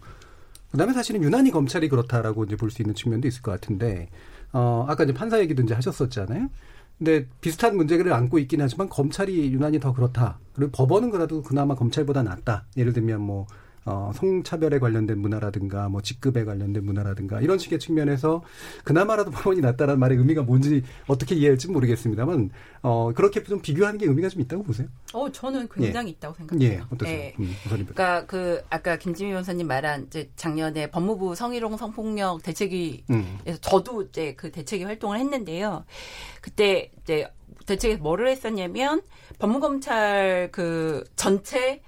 그다음에 사실은 유난히 검찰이 그렇다라고 이제 볼 수 있는 측면도 있을 것 같은데, 어 아까 이제 판사 얘기도 이제 하셨었잖아요. 근데 비슷한 문제를 안고 있긴 하지만 검찰이 유난히 더 그렇다. 그리고 법원은 그래도 그나마 검찰보다 낫다. 예를 들면 뭐 어, 성차별에 관련된 문화라든가 뭐 직급에 관련된 문화라든가 이런 식의 측면에서 그나마라도 법원이 낫다라는 말의 의미가 뭔지 어떻게 이해할지 모르겠습니다만 어, 그렇게 좀 비교하는 게 의미가 좀 있다고 보세요? 어, 저는 굉장히 있다고 생각해요. 예, 어떠세요? 예. 음. 그러니까 그 아까 김지미 변호사님 말한 이제 작년에 법무부 성희롱 성폭력 대책위에서 음. 저도 이제 그 대책위 활동을 했는데요. 그때 이제 대책에서 뭐를 했었냐면 법무검찰 그 전체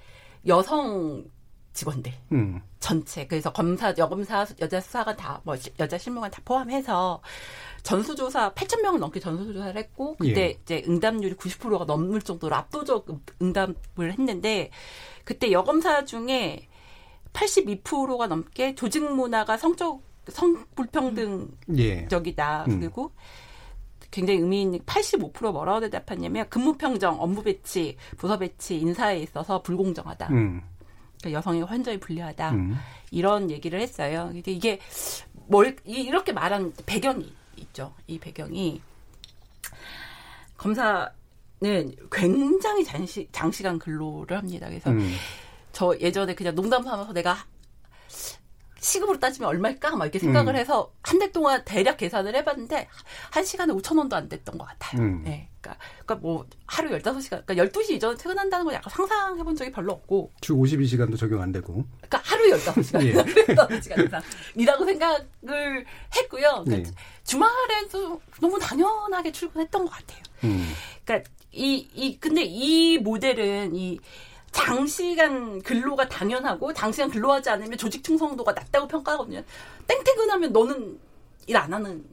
여성 직원들 음. 전체 그래서 검사 여검사 여자 수사관 다뭐 여자 실무관 다 포함해서 전수조사 8천 명을 넘게 전수조사를 했고 그때 예. 이제 응답률이 90%가 넘을 정도로 압도적 응답을 했는데 그때 여검사 중에 82%가 넘게 조직 문화가 성적 성 불평등적이다 예. 음. 그리고 굉장히 의미 있는 85% 뭐라고 대답했냐면 근무 평정, 업무 배치, 부서 배치, 인사에 있어서 불공정하다. 음. 그러니까 여성이 완전히 불리하다. 음. 이런 얘기를 했어요. 근데 이게 뭘 이- 이렇게 말한 배경이 있죠. 이 배경이 검사는 굉장히 장시, 장시간 근로를 합니다. 그래서 음. 저 예전에 그냥 농담 삼아서 내가 시급으로 따지면 얼마일까? 막 이렇게 생각을 음. 해서 한 달 동안 대략 계산을 해봤는데 한 시간에 5천 원도 안 됐던 것 같아요. 음. 네. 그러니까, 그러니까 뭐 하루 15시간, 그러니까 12시 이전에 퇴근한다는 걸 약간 상상해 본 적이 별로 없고 주 52시간도 적용 안 되고. 그러니까 하루 15시간, 예. 15시간 이상 이라고 생각을 했고요. 그러니까 예. 주말에도 너무 당연하게 출근했던 것 같아요. 음. 그러니까 이, 이, 근데 이 모델은 이 장시간 근로가 당연하고 장시간 근로하지 않으면 조직 충성도가 낮다고 평가하거든요. 땡땡근하면 너는 일 안 하는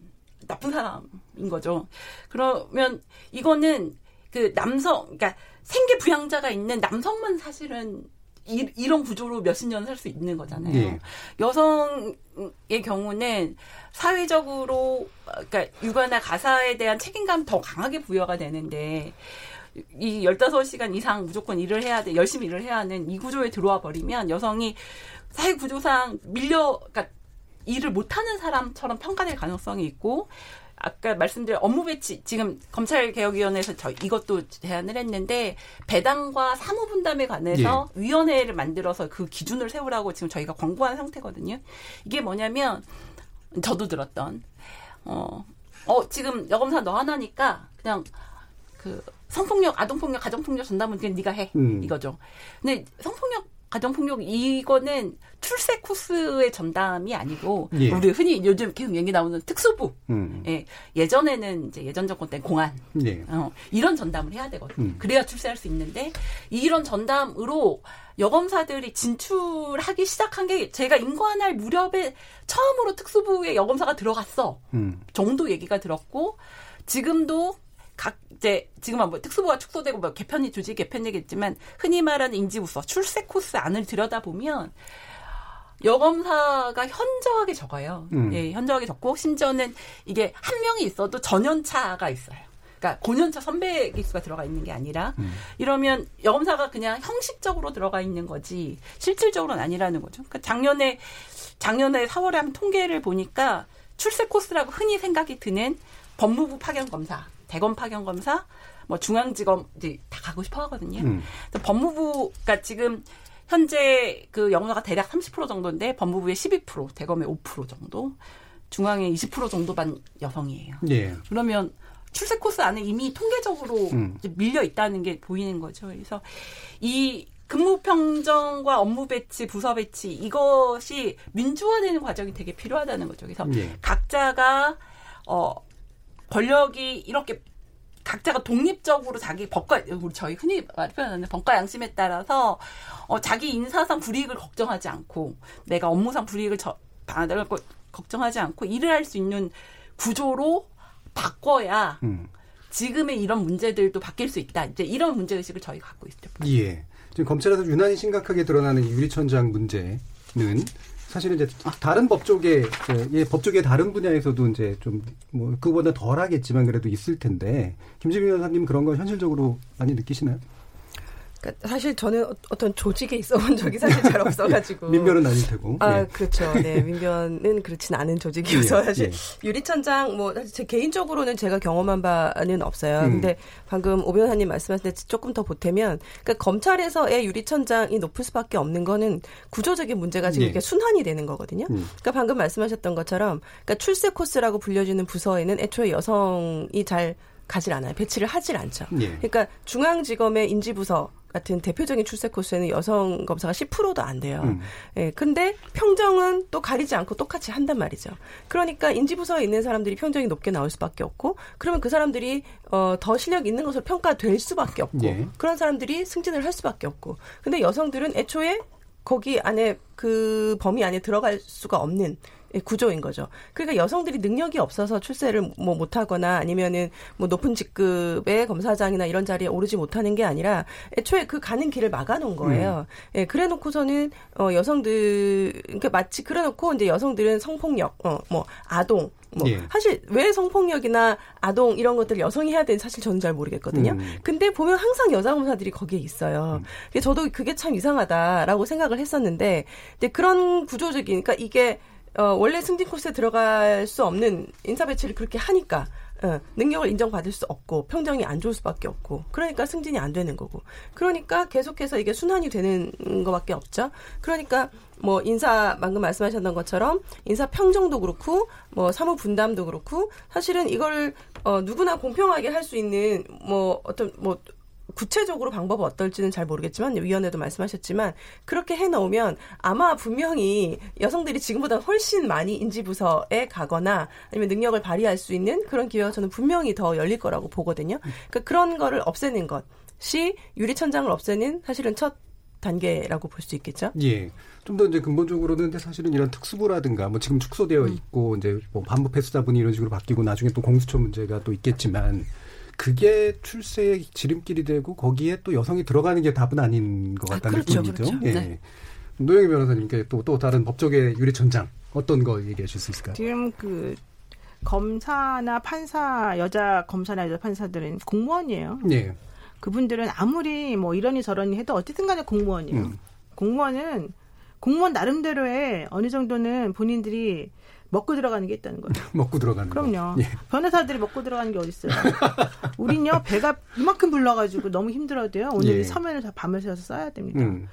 나쁜 사람인 거죠. 그러면 이거는 그 남성, 그러니까 생계 부양자가 있는 남성만 사실은 이, 이런 구조로 몇십 년 살 수 있는 거잖아요. 예. 여성의 경우는 사회적으로 그러니까 육아나 가사에 대한 책임감 더 강하게 부여가 되는데 이 15시간 이상 무조건 일을 해야 돼. 열심히 일을 해야 하는 이 구조에 들어와 버리면 여성이 사회 구조상 밀려 그러니까 일을 못 하는 사람처럼 평가될 가능성이 있고 아까 말씀드린 업무 배치 지금 검찰 개혁위원회에서 저 이것도 제안을 했는데 배당과 사무 분담에 관해서 예. 위원회를 만들어서 그 기준을 세우라고 지금 저희가 권고한 상태거든요. 이게 뭐냐면 저도 들었던 어, 어 지금 여검사 너 하나니까 그냥 그 성폭력, 아동폭력, 가정폭력 전담은 그냥 네가 해 음. 이거죠. 근데 성폭력, 가정폭력 이거는 출세 코스의 전담이 아니고 예. 우리 흔히 요즘 계속 얘기 나오는 특수부. 음. 예, 예전에는 이제 예전 정권 때 공안 예. 어, 이런 전담을 해야 되거든요. 음. 그래야 출세할 수 있는데 이런 전담으로 여검사들이 진출하기 시작한 게 제가 인관할 무렵에 처음으로 특수부에 여검사가 들어갔어 음. 정도 얘기가 들었고 지금도 각 이제 지금은 뭐 특수부가 축소되고 뭐 개편이 조직 개편이겠지만 흔히 말하는 인지부서 출세 코스 안을 들여다 보면 여검사가 현저하게 적어요. 음. 예, 현저하게 적고 심지어는 이게 한 명이 있어도 전연차가 있어요. 그러니까 고년차 선배 기수가 들어가 있는 게 아니라 이러면 여검사가 그냥 형식적으로 들어가 있는 거지 실질적으로는 아니라는 거죠. 그러니까 작년에 작년에 4월에 한 통계를 보니까 출세 코스라고 흔히 생각이 드는 법무부 파견 검사, 대검 파견 검사, 뭐 중앙지검 이제 다 가고 싶어 하거든요. 음. 법무부가 지금 현재 그 영어가 대략 30% 정도인데 법무부의 12%, 대검의 5% 정도, 중앙의 20% 정도만 여성이에요. 예. 그러면 출세 코스 안에 이미 통계적으로 음. 밀려 있다는 게 보이는 거죠. 그래서 이 근무 평정과 업무 배치, 부서 배치 이것이 민주화되는 과정이 되게 필요하다는 거죠. 그래서 예. 각자가 어 권력이 이렇게 각자가 독립적으로 자기 법과 우리 저희 흔히 말 표현하는 법과 양심에 따라서 어 자기 인사상 불이익을 걱정하지 않고 내가 업무상 불이익을 저 받을 거 걱정하지 않고 일을 할 수 있는 구조로 바꿔야 음. 지금의 이런 문제들도 바뀔 수 있다. 이제 이런 문제 의식을 저희가 갖고 있죠. 예. 지금 검찰에서 유난히 심각하게 드러나는 이 유리천장 문제는 사실은 이제 다른 법조계, 예, 법조계 다른 분야에서도 이제 좀 뭐 그보다 덜 하겠지만 그래도 있을 텐데 김지민 변호사님 그런 거 현실적으로 많이 느끼시나요? 그러니까 사실 저는 어- 어떤 조직에 있어본 적이 사실 잘 없어가지고 민변은 아닐 테고. 아 예. 그렇죠. 네 민변은 그렇진 않은 조직이어서 예, 사실 예. 유리천장 뭐 사실 제 개인적으로는 제가 경험한 바는 없어요. 음. 근데 방금 오 변호사님 말씀하실 때 조금 더 보태면 그러니까 검찰에서의 유리천장이 높을 수밖에 없는 거는 구조적인 문제가 지금 예. 이렇게 순환이 되는 거거든요. 음. 그러니까 방금 말씀하셨던 것처럼 그러니까 출세 코스라고 불려지는 부서에는 애초에 여성이 잘 가질 않아요. 배치를 하질 않죠. 예. 그러니까 중앙지검의 인지부서 같은 대표적인 출세 코스에는 여성 검사가 10%도 안 돼요. 음. 예, 근데 평정은 또 가리지 않고 똑같이 한단 말이죠. 그러니까 인지부서에 있는 사람들이 평정이 높게 나올 수밖에 없고, 그러면 그 사람들이 어, 더 실력 있는 것으로 평가될 수밖에 없고, 예. 그런 사람들이 승진을 할 수밖에 없고, 근데 여성들은 애초에 거기 안에 그 범위 안에 들어갈 수가 없는 예, 구조인 거죠. 그러니까 여성들이 능력이 없어서 출세를 뭐 못하거나 아니면은 뭐 높은 직급의 검사장이나 이런 자리에 오르지 못하는 게 아니라 애초에 그 가는 길을 막아놓은 거예요. 예, 그래놓고서는 어 여성들 그러니까 마치 그래놓고 이제 여성들은 성폭력, 어 뭐 아동 뭐 예. 사실 왜 성폭력이나 아동 이런 것들을 여성이 해야 되는지 사실 저는 잘 모르겠거든요. 음. 근데 보면 항상 여자 검사들이 거기에 있어요. 근데 저도 그게 참 이상하다라고 생각을 했었는데, 근데 그런 구조적인, 그러니까 이게 어, 원래 승진 코스에 들어갈 수 없는 인사 배치를 그렇게 하니까. 어, 능력을 인정받을 수 없고 평정이 안 좋을 수밖에 없고 그러니까 승진이 안 되는 거고 그러니까 계속해서 이게 순환이 되는 것밖에 없죠 그러니까 뭐 인사 방금 말씀하셨던 것처럼 인사 평정도 그렇고 뭐 사무 분담도 그렇고 사실은 이걸 어 누구나 공평하게 할 수 있는 뭐 어떤 뭐 구체적으로 방법은 어떨지는 잘 모르겠지만 위원회도 말씀하셨지만 그렇게 해놓으면 아마 분명히 여성들이 지금보다 훨씬 많이 인지부서에 가거나 아니면 능력을 발휘할 수 있는 그런 기회가 저는 분명히 더 열릴 거라고 보거든요. 그러니까 그런 거를 없애는 것이 유리천장을 없애는 사실은 첫 단계라고 볼 수 있겠죠. 예. 좀 더 이제 근본적으로는 근데 사실은 이런 특수부라든가 뭐 지금 축소되어 음. 있고 이제 뭐 반부패 수사분이 이런 식으로 바뀌고 나중에 또 공수처 문제가 또 있겠지만 그게 출세의 지름길이 되고 거기에 또 여성이 들어가는 게 답은 아닌 것 같다는 그렇죠, 느낌이죠. 그렇죠. 예. 네. 노영희 변호사님께 또 또 다른 법조계 유리 천장 어떤 거 얘기해 주실 수 있을까요? 지금 그 검사나 판사 여자 검사나 여자 판사들은 공무원이에요. 예. 그분들은 아무리 뭐 이러니 저러니 해도 어쨌든 간에 공무원이에요. 음. 공무원은 공무원 나름대로의 어느 정도는 본인들이 먹고 들어가는 게 있다는 거예요. 먹고 들어가는 그럼요. 거. 예. 변호사들이 먹고 들어가는 게 어딨어요. 우린요, 배가 이만큼 불러가지고 너무 힘들어도요. 오늘 예. 이 서면을 다 밤을 새워서 써야 됩니다. 음.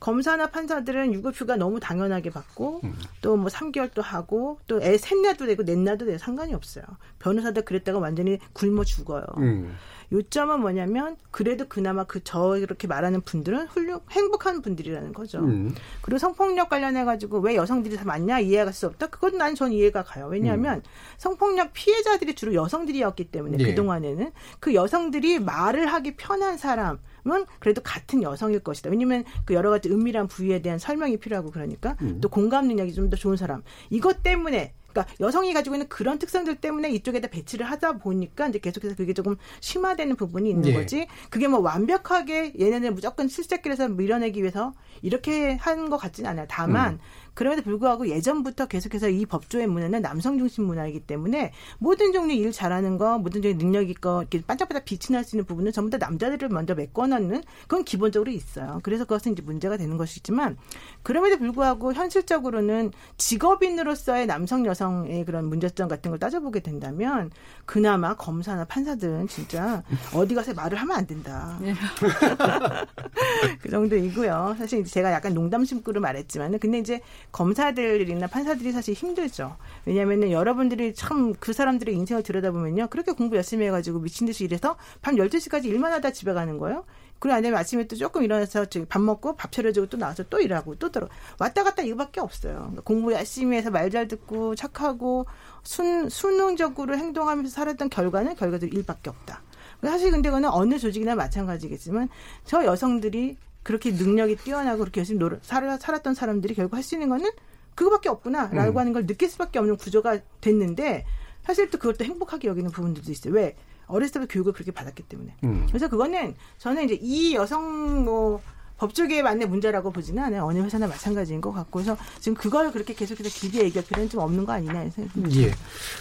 검사나 판사들은 유급휴가 너무 당연하게 받고 음. 또뭐 3개월도 하고 또 애 셋나도 되고 넷나도 되고 상관이 없어요. 변호사들 그랬다가 완전히 굶어 죽어요. 음. 요점은 뭐냐면 그래도 그나마 그저 이렇게 말하는 분들은 훌륭 행복한 분들이라는 거죠. 음. 그리고 성폭력 관련해 가지고 왜 여성들이 다 많냐 이해가 갈수 없다. 그건 난 전 이해가 가요. 왜냐하면 성폭력 피해자들이 주로 여성들이었기 때문에 예. 그 동안에는 그 여성들이 말을 하기 편한 사람 은 그래도 같은 여성일 것이다. 왜냐하면 그 여러 가지 은밀한 부위에 대한 설명이 필요하고 그러니까 음. 또 공감 능력이 좀 더 좋은 사람. 이것 때문에 그러니까 여성이 가지고 있는 그런 특성들 때문에 이쪽에다 배치를 하다 보니까 이제 계속해서 그게 조금 심화되는 부분이 있는 예. 거지. 그게 뭐 완벽하게 얘네들 무조건 실제길에서 밀어내기 위해서 이렇게 하는 것 같지는 않아요. 다만 음. 그럼에도 불구하고 예전부터 계속해서 이 법조의 문화는 남성 중심 문화이기 때문에 모든 종류 일 잘하는 거, 모든 종류 능력 있고 이렇게 반짝반짝 빛이 날 수 있는 부분은 전부 다 남자들을 먼저 메꿔놓는 그건 기본적으로 있어요. 그래서 그것은 이제 문제가 되는 것이지만 그럼에도 불구하고 현실적으로는 직업인으로서의 남성 여성의 그런 문제점 같은 걸 따져보게 된다면 그나마 검사나 판사들은 진짜 어디 가서 말을 하면 안 된다. 그 정도이고요. 사실 제가 약간 농담 심구로 말했지만은 근데 이제 검사들이나 판사들이 사실 힘들죠. 왜냐면은 여러분들이 참 그 사람들의 인생을 들여다보면요. 그렇게 공부 열심히 해가지고 미친 듯이 일해서 밤 12시까지 일만 하다 집에 가는 거예요. 그리고 아니면 아침에 또 조금 일어나서 밥 먹고 밥 차려주고 또 나와서 또 일하고 또 들어 왔다 갔다 이거밖에 없어요. 그러니까 공부 열심히 해서 말 잘 듣고 착하고 순, 수능적으로 행동하면서 살았던 결과는 결과도 일밖에 없다. 사실 근데 그거는 어느 조직이나 마찬가지겠지만 저 여성들이 그렇게 능력이 뛰어나고 그렇게 열심히 노력, 살, 살았던 사람들이 결국 할 수 있는 거는 그거밖에 없구나라고 음. 하는 걸 느낄 수밖에 없는 구조가 됐는데 사실 또또 행복하게 여기는 부분들도 있어요. 왜? 어렸을 때부터 교육을 그렇게 받았기 때문에. 음. 그래서 그거는 저는 이제 이 여성 뭐 법조계에 맞는 문제라고 보지는 않아요. 어느 회사나 마찬가지인 것 같고. 그래서 지금 그걸 그렇게 계속해서 길게 얘기할 필요는 좀 없는 거 아니냐 생각합니다. 예.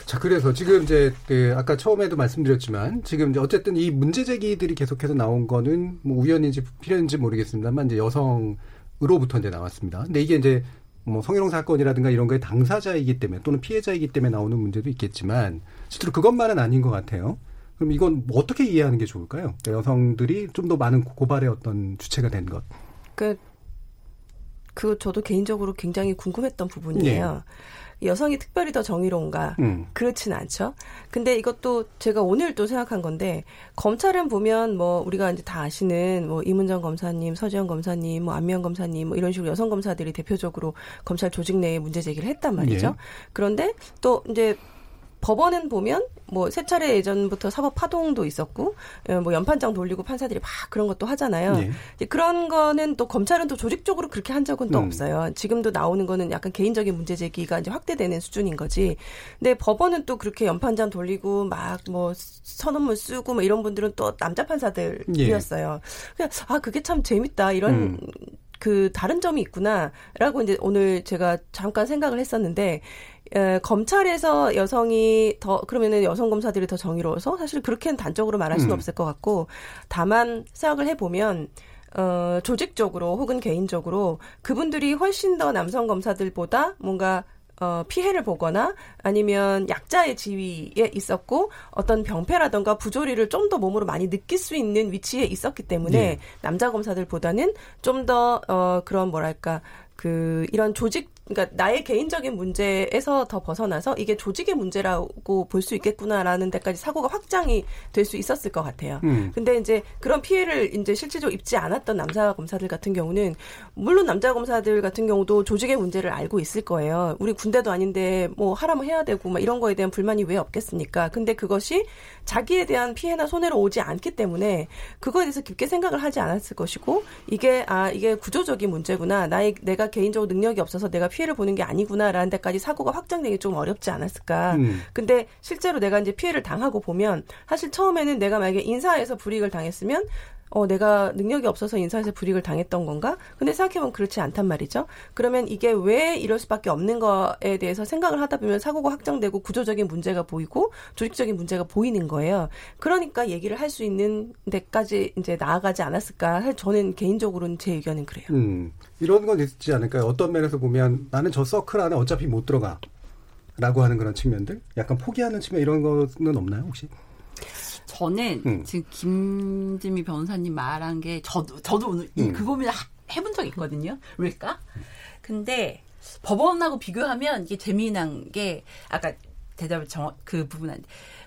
자, 그래서 지금 이제 그 아까 처음에도 말씀드렸지만 지금 이제 어쨌든 이 문제 제기들이 계속해서 나온 거는 뭐 우연인지 필연인지 모르겠습니다만 이제 여성으로부터 이제 나왔습니다. 근데 이게 이제 뭐 성희롱 사건이라든가 이런 거에 당사자이기 때문에 또는 피해자이기 때문에 나오는 문제도 있겠지만 실제로 그것만은 아닌 것 같아요. 그럼 이건 뭐 어떻게 이해하는 게 좋을까요? 그러니까 여성들이 좀 더 많은 고발의 어떤 주체가 된 것. 그, 그 저도 개인적으로 굉장히 궁금했던 부분이에요. 여성이 특별히 더 정의로운가? 음. 그렇진 않죠. 근데 이것도 제가 오늘 또 생각한 건데 검찰은 보면 뭐 우리가 이제 다 아시는 뭐 이문정 검사님, 서지현 검사님, 뭐 안미영 검사님 뭐 이런 식으로 여성 검사들이 대표적으로 검찰 조직 내에 문제 제기를 했단 말이죠. 예. 그런데 또 이제 법원은 보면 뭐 세 차례 예전부터 사법 파동도 있었고 어, 뭐 연판장 돌리고 판사들이 막 그런 것도 하잖아요. 네. 그런 거는 또 검찰은 또 조직적으로 그렇게 한 적은 또 음. 없어요. 지금도 나오는 거는 약간 개인적인 문제 제기가 이제 확대되는 수준인 거지. 근데 법원은 또 그렇게 연판장 돌리고 막 뭐 선언문 쓰고 뭐 이런 분들은 또 남자 판사들이었어요. 그냥 아 그게 참 재밌다 이런 음. 그 다른 점이 있구나라고 이제 오늘 제가 잠깐 생각을 했었는데 에, 검찰에서 여성이 더 그러면은 여성 검사들이 더 정의로워서 사실 그렇게는 단적으로 말할 수는 음. 없을 것 같고 다만 생각을 해보면 어, 조직적으로 혹은 개인적으로 그분들이 훨씬 더 남성 검사들보다 뭔가 어, 피해를 보거나 아니면 약자의 지위에 있었고 어떤 병폐라던가 부조리를 좀 더 몸으로 많이 느낄 수 있는 위치에 있었기 때문에 예. 남자 검사들보다는 좀더 어, 그런 뭐랄까 그 이런 조직 그러니까 나의 개인적인 문제에서 더 벗어나서 이게 조직의 문제라고 볼 수 있겠구나라는 데까지 사고가 확장이 될 수 있었을 것 같아요. 음. 근데 이제 그런 피해를 이제 실질적으로 입지 않았던 남자 검사들 같은 경우는 물론 남자 검사들 같은 경우도 조직의 문제를 알고 있을 거예요. 우리 군대도 아닌데 뭐 하라면 해야 되고 막 이런 거에 대한 불만이 왜 없겠습니까? 근데 그것이 자기에 대한 피해나 손해로 오지 않기 때문에 그거에 대해서 깊게 생각을 하지 않았을 것이고 이게 아 이게 구조적인 문제구나. 나의 내가 개인적으로 능력이 없어서 내가 피해를 보는 게 아니구나라는 데까지 사고가 확장되기 좀 어렵지 않았을까. 음. 근데 실제로 내가 이제 피해를 당하고 보면 사실 처음에는 내가 만약에 인사에서 불이익을 당했으면 어, 내가 능력이 없어서 인사에서 불이익을 당했던 건가? 근데 생각해보면 그렇지 않단 말이죠. 그러면 이게 왜 이럴 수밖에 없는 거에 대해서 생각을 하다 보면 사고가 확장되고 구조적인 문제가 보이고 조직적인 문제가 보이는 거예요. 그러니까 얘기를 할 수 있는 데까지 이제 나아가지 않았을까? 저는 개인적으로는 제 의견은 그래요. 음, 이런 건 있지 않을까요? 어떤 면에서 보면 나는 저 서클 안에 어차피 못 들어가. 라고 하는 그런 측면들, 약간 포기하는 측면 이런 거는 없나요 혹시? 저는 음. 지금 김지미 변호사님 말한 게 저도 저도 오늘 음. 그 고민을 해본 적 있거든요. 왜일까? 근데 법원하고 비교하면 이게 재미난 게 아까 대답을 정, 그 부분 안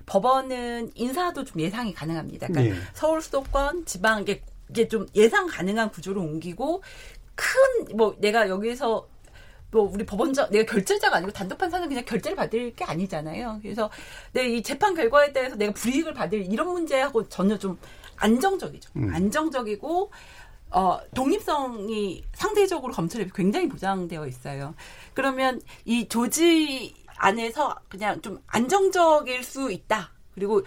법원은 인사도 좀 예상이 가능합니다. 그러니까 네. 서울 수도권 지방 이게 이게 좀 예상 가능한 구조로 옮기고 큰 뭐 내가 여기서 뭐 우리 법원자 내가 결제자가 아니고 단독 판사는 그냥 결제를 받을 게 아니잖아요. 그래서 내 이 재판 결과에 대해서 내가 불이익을 받을 이런 문제하고 전혀 좀 안정적이죠. 음. 안정적이고 어 독립성이 상대적으로 검찰에 굉장히 보장되어 있어요. 그러면 이 조직 안에서 그냥 좀 안정적일 수 있다. 그리고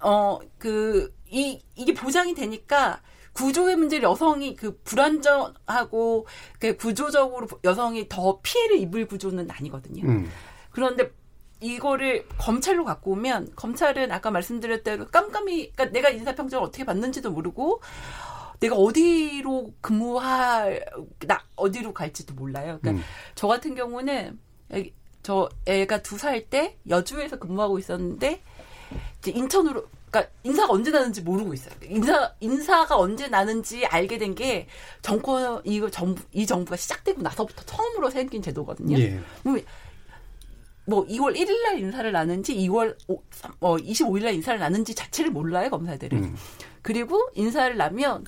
어 그 이 이게 보장이 되니까 구조의 문제를 여성이 그 불안정하고 그 구조적으로 여성이 더 피해를 입을 구조는 아니거든요. 음. 그런데 이거를 검찰로 갖고 오면 검찰은 아까 말씀드렸대로 깜깜이 그러니까 내가 인사평정을 어떻게 받는지도 모르고 내가 어디로 근무할 나 어디로 갈지도 몰라요. 그러니까 음. 저 같은 경우는 저 애가 두 살 때 여주에서 근무하고 있었는데 이제 인천으로 그러니까 인사가 언제 나는지 모르고 있어요. 인사 인사가 언제 나는지 알게 된 게 정권 이거 정부 이 정부가 시작되고 나서부터 처음으로 생긴 제도거든요. 예. 뭐 2월 1일 날 인사를 나는지 2월 오, 어, 25일 날 인사를 나는지 자체를 몰라요, 검사들은. 음. 그리고 인사를 나면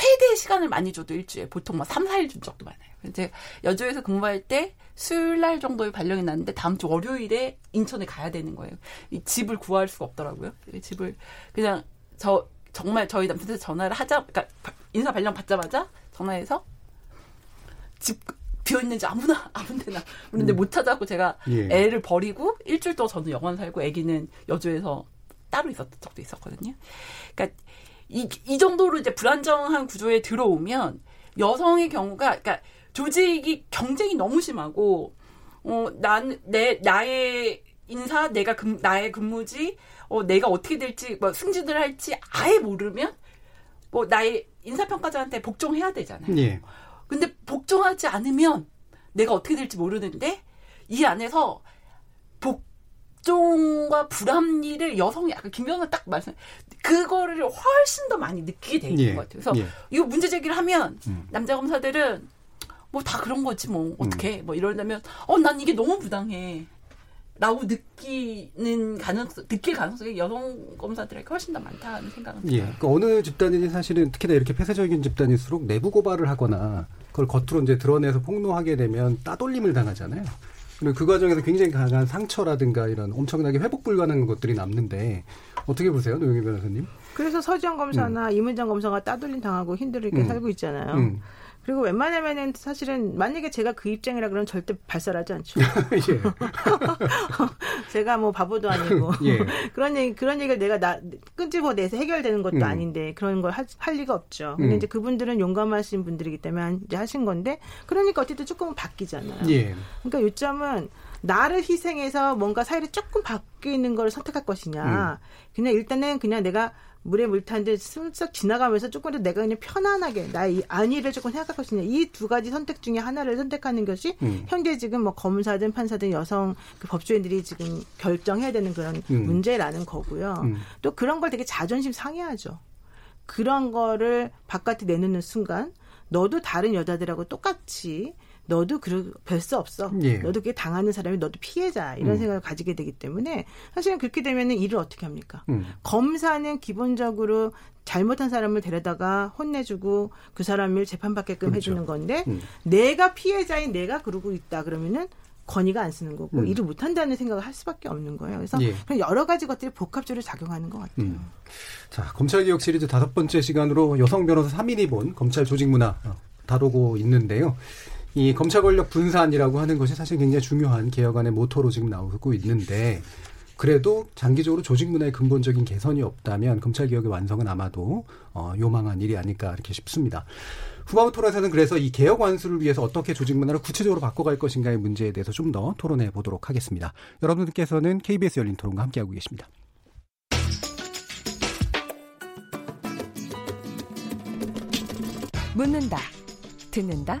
최대 시간을 많이 줘도 일주일에 보통 막 3, 4일 준 적도 많아요. 이제 여주에서 근무할 때 수요일 날 정도에 발령이 났는데 다음 주 월요일에 인천에 가야 되는 거예요. 이 집을 구할 수가 없더라고요. 집을 그냥 저 정말 저희 남편한테 전화를 하자, 그러니까 인사 발령 받자마자 전화해서 집 비어 있는지 아무나 아무 데나 그런데 음. 못 찾아고 제가 예. 애를 버리고 일주일 동안 저는 영원 살고 아기는 여주에서 따로 있었던 적도 있었거든요. 그러니까 이, 이 정도로 이제 불안정한 구조에 들어오면 여성의 경우가 그러니까 조직이 경쟁이 너무 심하고 어 난 내 나의 인사 내가 금, 나의 근무지 어 내가 어떻게 될지 뭐 승진을 할지 아예 모르면 뭐 나의 인사평가자한테 복종해야 되잖아요. 예. 근데 복종하지 않으면 내가 어떻게 될지 모르는데 이 안에서 복종과 불합리를 여성이 아까 김병현 딱 말씀 그거를 훨씬 더 많이 느끼게 돼 있는 예. 것 같아요. 그래서 예. 이거 문제 제기를 하면 음. 남자 검사들은 뭐 다 그런 거지 뭐 어떻게 음. 뭐 이러려면 어 난 이게 너무 부당해. 라고 느끼는 가능성, 느낄 가능성이 여성 검사들에게 훨씬 더 많다는 생각은 예. 그러니까 어느 집단이든 사실은 특히나 이렇게 폐쇄적인 집단일수록 내부 고발을 하거나 그걸 겉으로 이제 드러내서 폭로하게 되면 따돌림을 당하잖아요. 그리고 그 과정에서 굉장히 강한 상처라든가 이런 엄청나게 회복 불가능한 것들이 남는데 어떻게 보세요, 노영희 변호사님? 그래서 서지영 검사나 음. 이문정 검사가 따돌림 당하고 힘들게 음. 살고 있잖아요. 음. 그리고 웬만하면은 사실은 만약에 제가 그 입장이라 그러면 절대 발설하지 않죠. 예. 제가 뭐 바보도 아니고 예. 그런 얘기 그런 얘기를 내가 나 끈집어 내서 해결되는 것도 음. 아닌데 그런 걸 할 리가 없죠. 근데 음. 이제 그분들은 용감하신 분들이기 때문에 이제 하신 건데 그러니까 어쨌든 조금은 바뀌잖아요. 예. 그러니까 요점은 나를 희생해서 뭔가 사회를 조금 바뀌는 걸 선택할 것이냐. 음. 그냥 일단은 그냥 내가 물에 물 타는데 슬쩍 지나가면서 조금 더 내가 그냥 편안하게 나의 안위를 조금 생각할 것이냐 이 두 가지 선택 중에 하나를 선택하는 것이 음. 현재 지금 뭐 검사든 판사든 여성 그 법조인들이 지금 결정해야 되는 그런 음. 문제라는 거고요. 음. 또 그런 걸 되게 자존심 상해하죠. 그런 거를 바깥에 내놓는 순간 너도 다른 여자들하고 똑같이 너도 그 별수 없어. 예. 너도 그게 당하는 사람이 너도 피해자 이런 음. 생각을 가지게 되기 때문에 사실은 그렇게 되면은 일을 어떻게 합니까? 음. 검사는 기본적으로 잘못한 사람을 데려다가 혼내주고 그 사람을 재판받게끔 그렇죠. 해주는 건데 음. 내가 피해자인 내가 그러고 있다 그러면은 권위가 안 쓰는 거고 음. 일을 못 한다는 생각을 할 수밖에 없는 거예요. 그래서 예. 그런 여러 가지 것들이 복합적으로 작용하는 것 같아요. 음. 자 검찰개혁 시리즈 다섯 번째 시간으로 여성 변호사 3인이 본 검찰 조직 문화 다루고 있는데요. 이 검찰 권력 분산이라고 하는 것이 사실 굉장히 중요한 개혁안의 모토로 지금 나오고 있는데 그래도 장기적으로 조직 문화의 근본적인 개선이 없다면 검찰 개혁의 완성은 아마도 어, 요망한 일이 아닐까 이렇게 싶습니다. 후반부 토론에서는 그래서 이 개혁 완수를 위해서 어떻게 조직 문화를 구체적으로 바꿔갈 것인가의 문제에 대해서 좀 더 토론해 보도록 하겠습니다. 여러분들께서는 KBS 열린 토론과 함께하고 계십니다. 묻는다, 듣는다,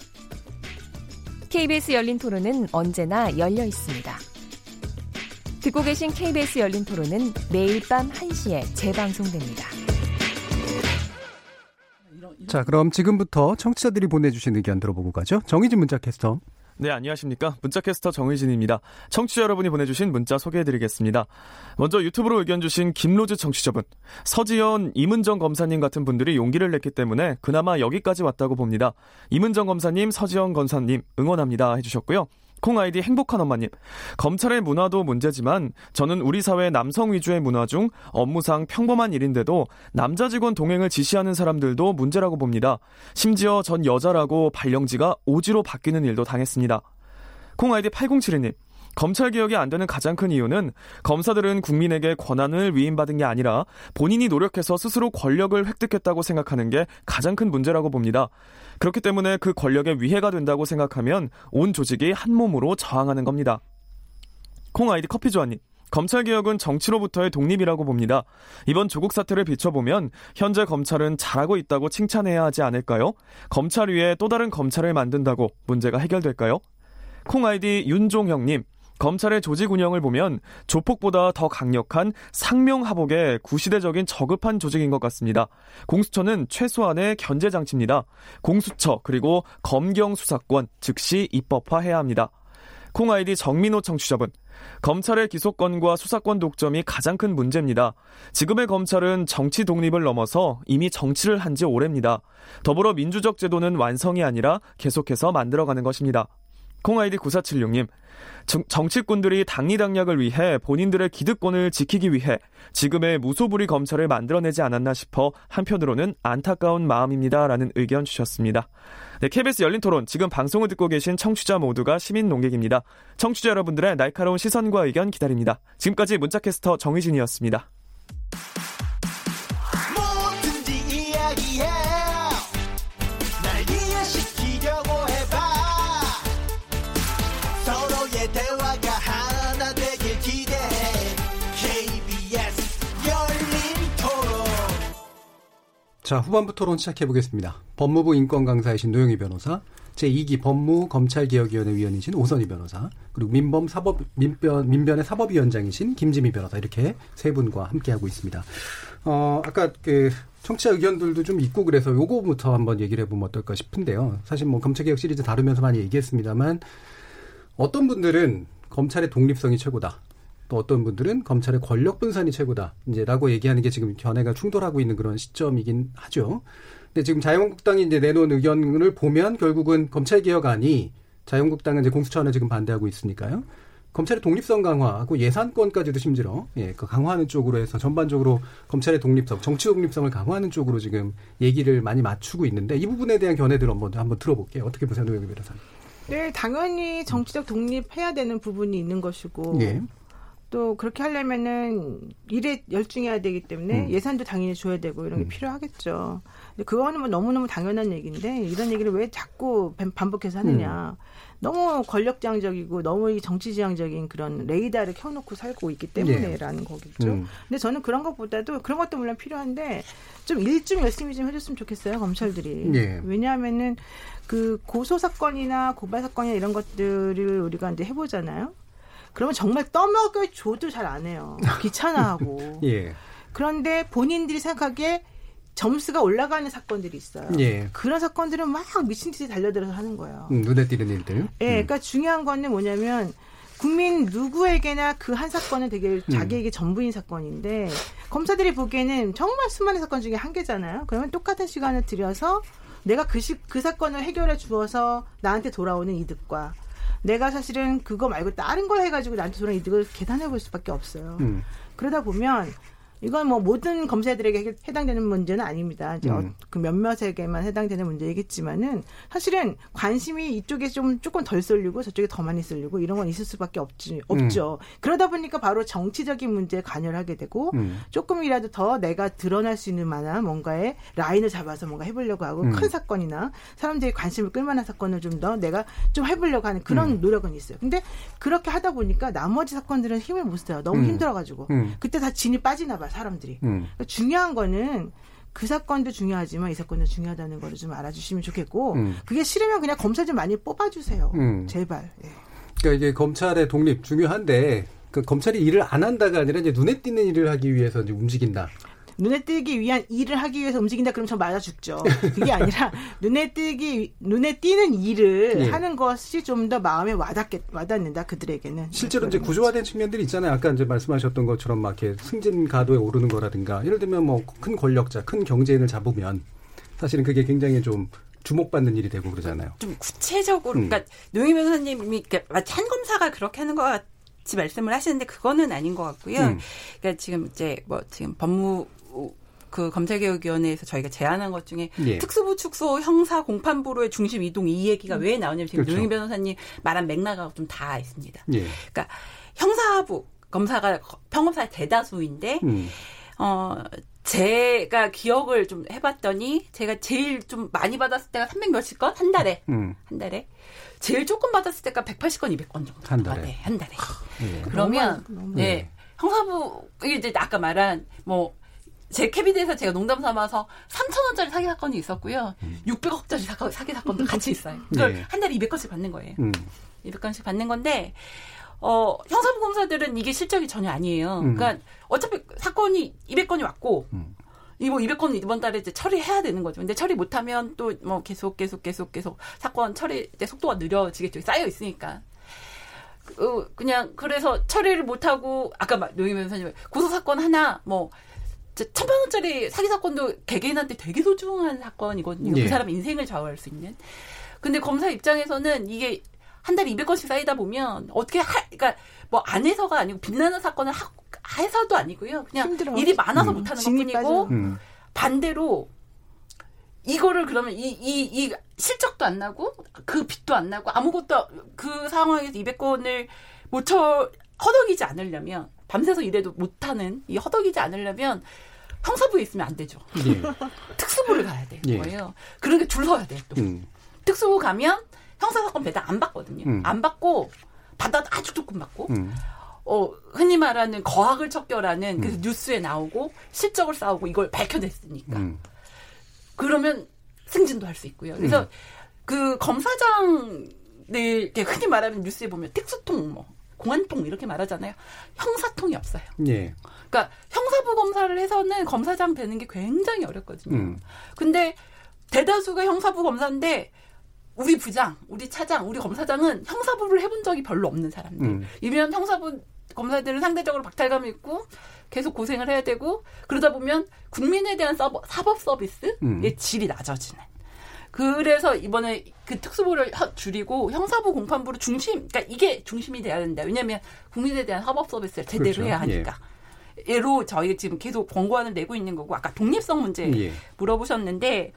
KBS 열린 토론은 언제나 열려 있습니다. 듣고 계신 KBS 열린 토론은 매일 밤 1시에 재방송됩니다. 자, 그럼 지금부터 청취자들이 보내주신 의견 들어보고 가죠. 정희진 문자 캐스터. 네, 안녕하십니까. 문자캐스터 정의진입니다. 청취자 여러분이 보내주신 문자 소개해드리겠습니다. 먼저 유튜브로 의견 주신 김로즈 청취자분. 서지연, 이문정 검사님 같은 분들이 용기를 냈기 때문에 그나마 여기까지 왔다고 봅니다. 이문정 검사님, 서지연 검사님 응원합니다 해주셨고요. 콩 아이디 행복한 엄마님. 검찰의 문화도 문제지만 저는 우리 사회 남성 위주의 문화 중 업무상 평범한 일인데도 남자 직원 동행을 지시하는 사람들도 문제라고 봅니다. 심지어 전 여자라고 발령지가 오지로 바뀌는 일도 당했습니다. 콩 아이디 8072님. 검찰 개혁이 안 되는 가장 큰 이유는 검사들은 국민에게 권한을 위임받은 게 아니라 본인이 노력해서 스스로 권력을 획득했다고 생각하는 게 가장 큰 문제라고 봅니다. 그렇기 때문에 그 권력에 위해가 된다고 생각하면 온 조직이 한 몸으로 저항하는 겁니다. 콩 아이디 커피 조아님. 검찰개혁은 정치로부터의 독립이라고 봅니다. 이번 조국 사태를 비춰보면 현재 검찰은 잘하고 있다고 칭찬해야 하지 않을까요? 검찰 위에 또 다른 검찰을 만든다고 문제가 해결될까요? 콩 아이디 윤종형님. 검찰의 조직 운영을 보면 조폭보다 더 강력한 상명하복의 구시대적인 저급한 조직인 것 같습니다. 공수처는 최소한의 견제 장치입니다. 공수처 그리고 검경 수사권 즉시 입법화해야 합니다. 콩 아이디 정민호 청취자분. 검찰의 기소권과 수사권 독점이 가장 큰 문제입니다. 지금의 검찰은 정치 독립을 넘어서 이미 정치를 한 지 오래입니다. 더불어 민주적 제도는 완성이 아니라 계속해서 만들어가는 것입니다. 콩아이디 9476님, 정치꾼들이 당리당략을 위해 본인들의 기득권을 지키기 위해 지금의 무소불위 검찰을 만들어내지 않았나 싶어 한편으로는 안타까운 마음입니다. 라는 의견 주셨습니다. 네, KBS 열린 토론, 지금 방송을 듣고 계신 청취자 모두가 시민 농객입니다. 청취자 여러분들의 날카로운 시선과 의견 기다립니다. 지금까지 문자캐스터 정희진이었습니다. 자, 후반부 토론 시작해 보겠습니다. 법무부 인권 강사이신 노영희 변호사, 제2기 법무 검찰개혁위원회 위원이신 오선희 변호사, 그리고 민범 사법 민변 민변의 사법위원장이신 김지미 변호사 이렇게 세 분과 함께 하고 있습니다. 어, 아까 그 청취자 의견들도 좀 있고 그래서 요거부터 한번 얘기를 해보면 어떨까 싶은데요. 사실 뭐 검찰개혁 시리즈 다루면서 많이 얘기했습니다만 어떤 분들은 검찰의 독립성이 최고다. 또 어떤 분들은 검찰의 권력 분산이 최고다. 이제라고 얘기하는 게 지금 견해가 충돌하고 있는 그런 시점이긴 하죠. 근데 지금 자유한국당이 이제 내놓은 의견을 보면 결국은 검찰 개혁안이 자유한국당은 이제 공수처는 지금 반대하고 있으니까요. 검찰의 독립성 강화하고 예산권까지도 심지어 예, 그 강화하는 쪽으로 해서 전반적으로 검찰의 독립성, 정치 독립성을 강화하는 쪽으로 지금 얘기를 많이 맞추고 있는데 이 부분에 대한 견해들 한번 한번 들어볼게요. 어떻게 보세요, 노영희 변호사님? 네, 당연히 정치적 독립해야 되는 부분이 있는 것이고 예. 또 그렇게 하려면은 일에 열중해야 되기 때문에 음. 예산도 당연히 줘야 되고 이런 게 음. 필요하겠죠. 근데 그거는 뭐 너무너무 당연한 얘기인데 이런 얘기를 왜 자꾸 반복해서 하느냐. 음. 너무 권력지향적이고 너무 정치지향적인 그런 레이더를 켜놓고 살고 있기 때문에라는 네. 거겠죠. 음. 근데 저는 그런 것보다도 그런 것도 물론 필요한데 좀 일 좀 열심히 좀 해줬으면 좋겠어요 검찰들이. 네. 왜냐하면은 그 고소 사건이나 고발 사건이나 이런 것들을 우리가 이제 해보잖아요. 그러면 정말 떠먹여 줘도 잘 안 해요. 귀찮아하고. 예. 그런데 본인들이 생각하기에 점수가 올라가는 사건들이 있어요. 예. 그런 사건들은 막 미친 듯이 달려들어서 하는 거예요. 음, 눈에 띄는 일들. 예, 음. 그러니까 중요한 거는 뭐냐면 국민 누구에게나 그 한 사건은 되게 음. 자기에게 음. 전부인 사건인데 검사들이 보기에는 정말 수많은 사건 중에 한 개잖아요. 그러면 똑같은 시간을 들여서 내가 그, 시, 그 사건을 해결해 주어서 나한테 돌아오는 이득과 내가 사실은 그거 말고 다른 걸 해가지고 나한테 돌아오는 이득을 계산해 볼 수밖에 없어요. 음. 그러다 보면 이건 뭐 모든 검사들에게 해당되는 문제는 아닙니다. 이제 음. 그 몇몇에게만 해당되는 문제이겠지만은 사실은 관심이 이쪽에 좀 조금 덜 쏠리고 저쪽에 더 많이 쏠리고 이런 건 있을 수밖에 없지 없죠. 그러다 보니까 바로 정치적인 문제에 관여를 하게 되고 음. 조금이라도 더 내가 드러날 수 있는 만한 뭔가에 라인을 잡아서 뭔가 해보려고 하고 음. 큰 사건이나 사람들이 관심을 끌만한 사건을 좀 더 내가 좀 해보려고 하는 그런 음. 노력은 있어요. 근데 그렇게 하다 보니까 나머지 사건들은 힘을 못 써요. 너무 음. 힘들어가지고 음. 그때 다 진이 빠지나 봐 사람들이. 음. 그러니까 중요한 거는 그 사건도 중요하지만 이 사건도 중요하다는 거를 좀 알아주시면 좋겠고 음. 그게 싫으면 그냥 검사 좀 많이 뽑아주세요. 음. 제발. 예. 그러니까 이게 검찰의 독립 중요한데 그 검찰이 일을 안 한다가 아니라 이제 눈에 띄는 일을 하기 위해서 이제 움직인다. 눈에 띄기 위한 일을 하기 위해서 움직인다 그럼 저 맞아 죽죠. 그게 아니라 눈에 띄기 눈에 띄는 일을 예. 하는 것이 좀 더 마음에 와닿게 와닿는다 그들에게는. 실제로 이제 구조화된 측면들이 있잖아요. 아까 이제 말씀하셨던 것처럼 막 이렇게 승진 가도에 오르는 거라든가 예를 들면 뭐 큰 권력자, 큰 경제인을 잡으면 사실은 그게 굉장히 좀 주목받는 일이 되고 그러잖아요. 좀 구체적으로 음. 그러니까 노영희 변호사님이 그러니까 마치 한 검사가 그렇게 하는 것 같이 말씀을 하시는데 그거는 아닌 것 같고요. 음. 그러니까 지금 이제 뭐 지금 법무 그 검찰개혁위원회에서 저희가 제안한 것 중에 예. 특수부 축소 형사 공판부로의 중심 이동 이 얘기가 왜 나오냐면 지금 그렇죠. 노영희 변호사님 말한 맥락하고 좀 다 있습니다. 예. 그러니까 형사부 검사가 평검사 대다수인데 음. 어, 제가 기억을 좀 해봤더니 제가 제일 좀 많이 받았을 때가 300 몇십 건? 한 달에. 음. 한 달에. 제일 조금 받았을 때가 180건, 200건 정도. 한 달에. 네, 한 달에. 예. 그러면, 너무, 너무. 네. 형사부, 이게 이제 아까 말한, 뭐, 제 캐비넷에서 제가 농담 삼아서 3천 원짜리 사기 사건이 있었고요. 600억짜리 사기, 사기 사건도 같이 있어요. 그걸 예. 한 달에 200건씩 받는 거예요. 음. 200건씩 받는 건데, 어, 형사부 검사들은 이게 실적이 전혀 아니에요. 음. 그러니까 어차피 사건이 200건이 왔고, 음. 이뭐 200건 이번 달에 이제 처리해야 되는 거죠. 근데 처리 못하면 또 뭐 계속 계속 계속 계속 사건 처리 이제 속도가 느려지겠죠. 쌓여 있으니까. 어, 그냥 그래서 처리를 못하고 아까 말 노영 변호사님 고소 사건 하나 뭐 천만 원짜리 사기 사건도 개개인한테 되게 소중한 사건이거든요. 예. 그 사람 인생을 좌우할 수 있는. 근데 검사 입장에서는 이게 한 달에 200건씩 쌓이다 보면 어떻게 할, 그러니까 뭐 안에서가 아니고 빛나는 사건을 하, 해서도 아니고요. 그냥 힘들어. 일이 많아서 음. 못하는 것뿐이고. 음. 반대로 이거를 그러면 이, 이, 이 실적도 안 나고 그 빚도 안 나고 아무것도 그 상황에서 200건을 못 쳐, 허덕이지 않으려면 밤새서 일해도 못하는 이 허덕이지 않으려면 형사부에 있으면 안 되죠. 예. 특수부를 가야 되는 예. 거예요. 그러니까 줄 서야 돼요, 또. 음. 특수부 가면 형사사건 배당 안 받거든요. 음. 안 받고, 받아도 아주 조금 받고, 음. 어, 흔히 말하는 거학을 척결하는 그 뉴스에 나오고, 실적을 쌓고 이걸 밝혀냈으니까. 음. 그러면 승진도 할 수 있고요. 그래서 그 검사장들 이렇게 흔히 말하는 뉴스에 보면 특수통 뭐 공안통 이렇게 말하잖아요. 형사통이 없어요. 예. 그러니까 형사부 검사를 해서는 검사장 되는 게 굉장히 어렵거든요. 음. 근데 대다수가 형사부 검사인데 우리 부장, 우리 차장, 우리 검사장은 형사부를 해본 적이 별로 없는 사람들. 음. 이면 형사부 검사들은 상대적으로 박탈감이 있고 계속 고생을 해야 되고 그러다 보면 국민에 대한 서버, 사법 서비스의 음. 질이 낮아지는. 그래서 이번에 그 특수부를 허- 줄이고 형사부 공판부로 중심, 그러니까 이게 중심이 돼야 된다. 왜냐하면 국민에 대한 사법 서비스를 제대로 그렇죠. 해야 하니까. 예 로 저희가 지금 계속 권고안을 내고 있는 거고 아까 독립성 문제 예. 물어보셨는데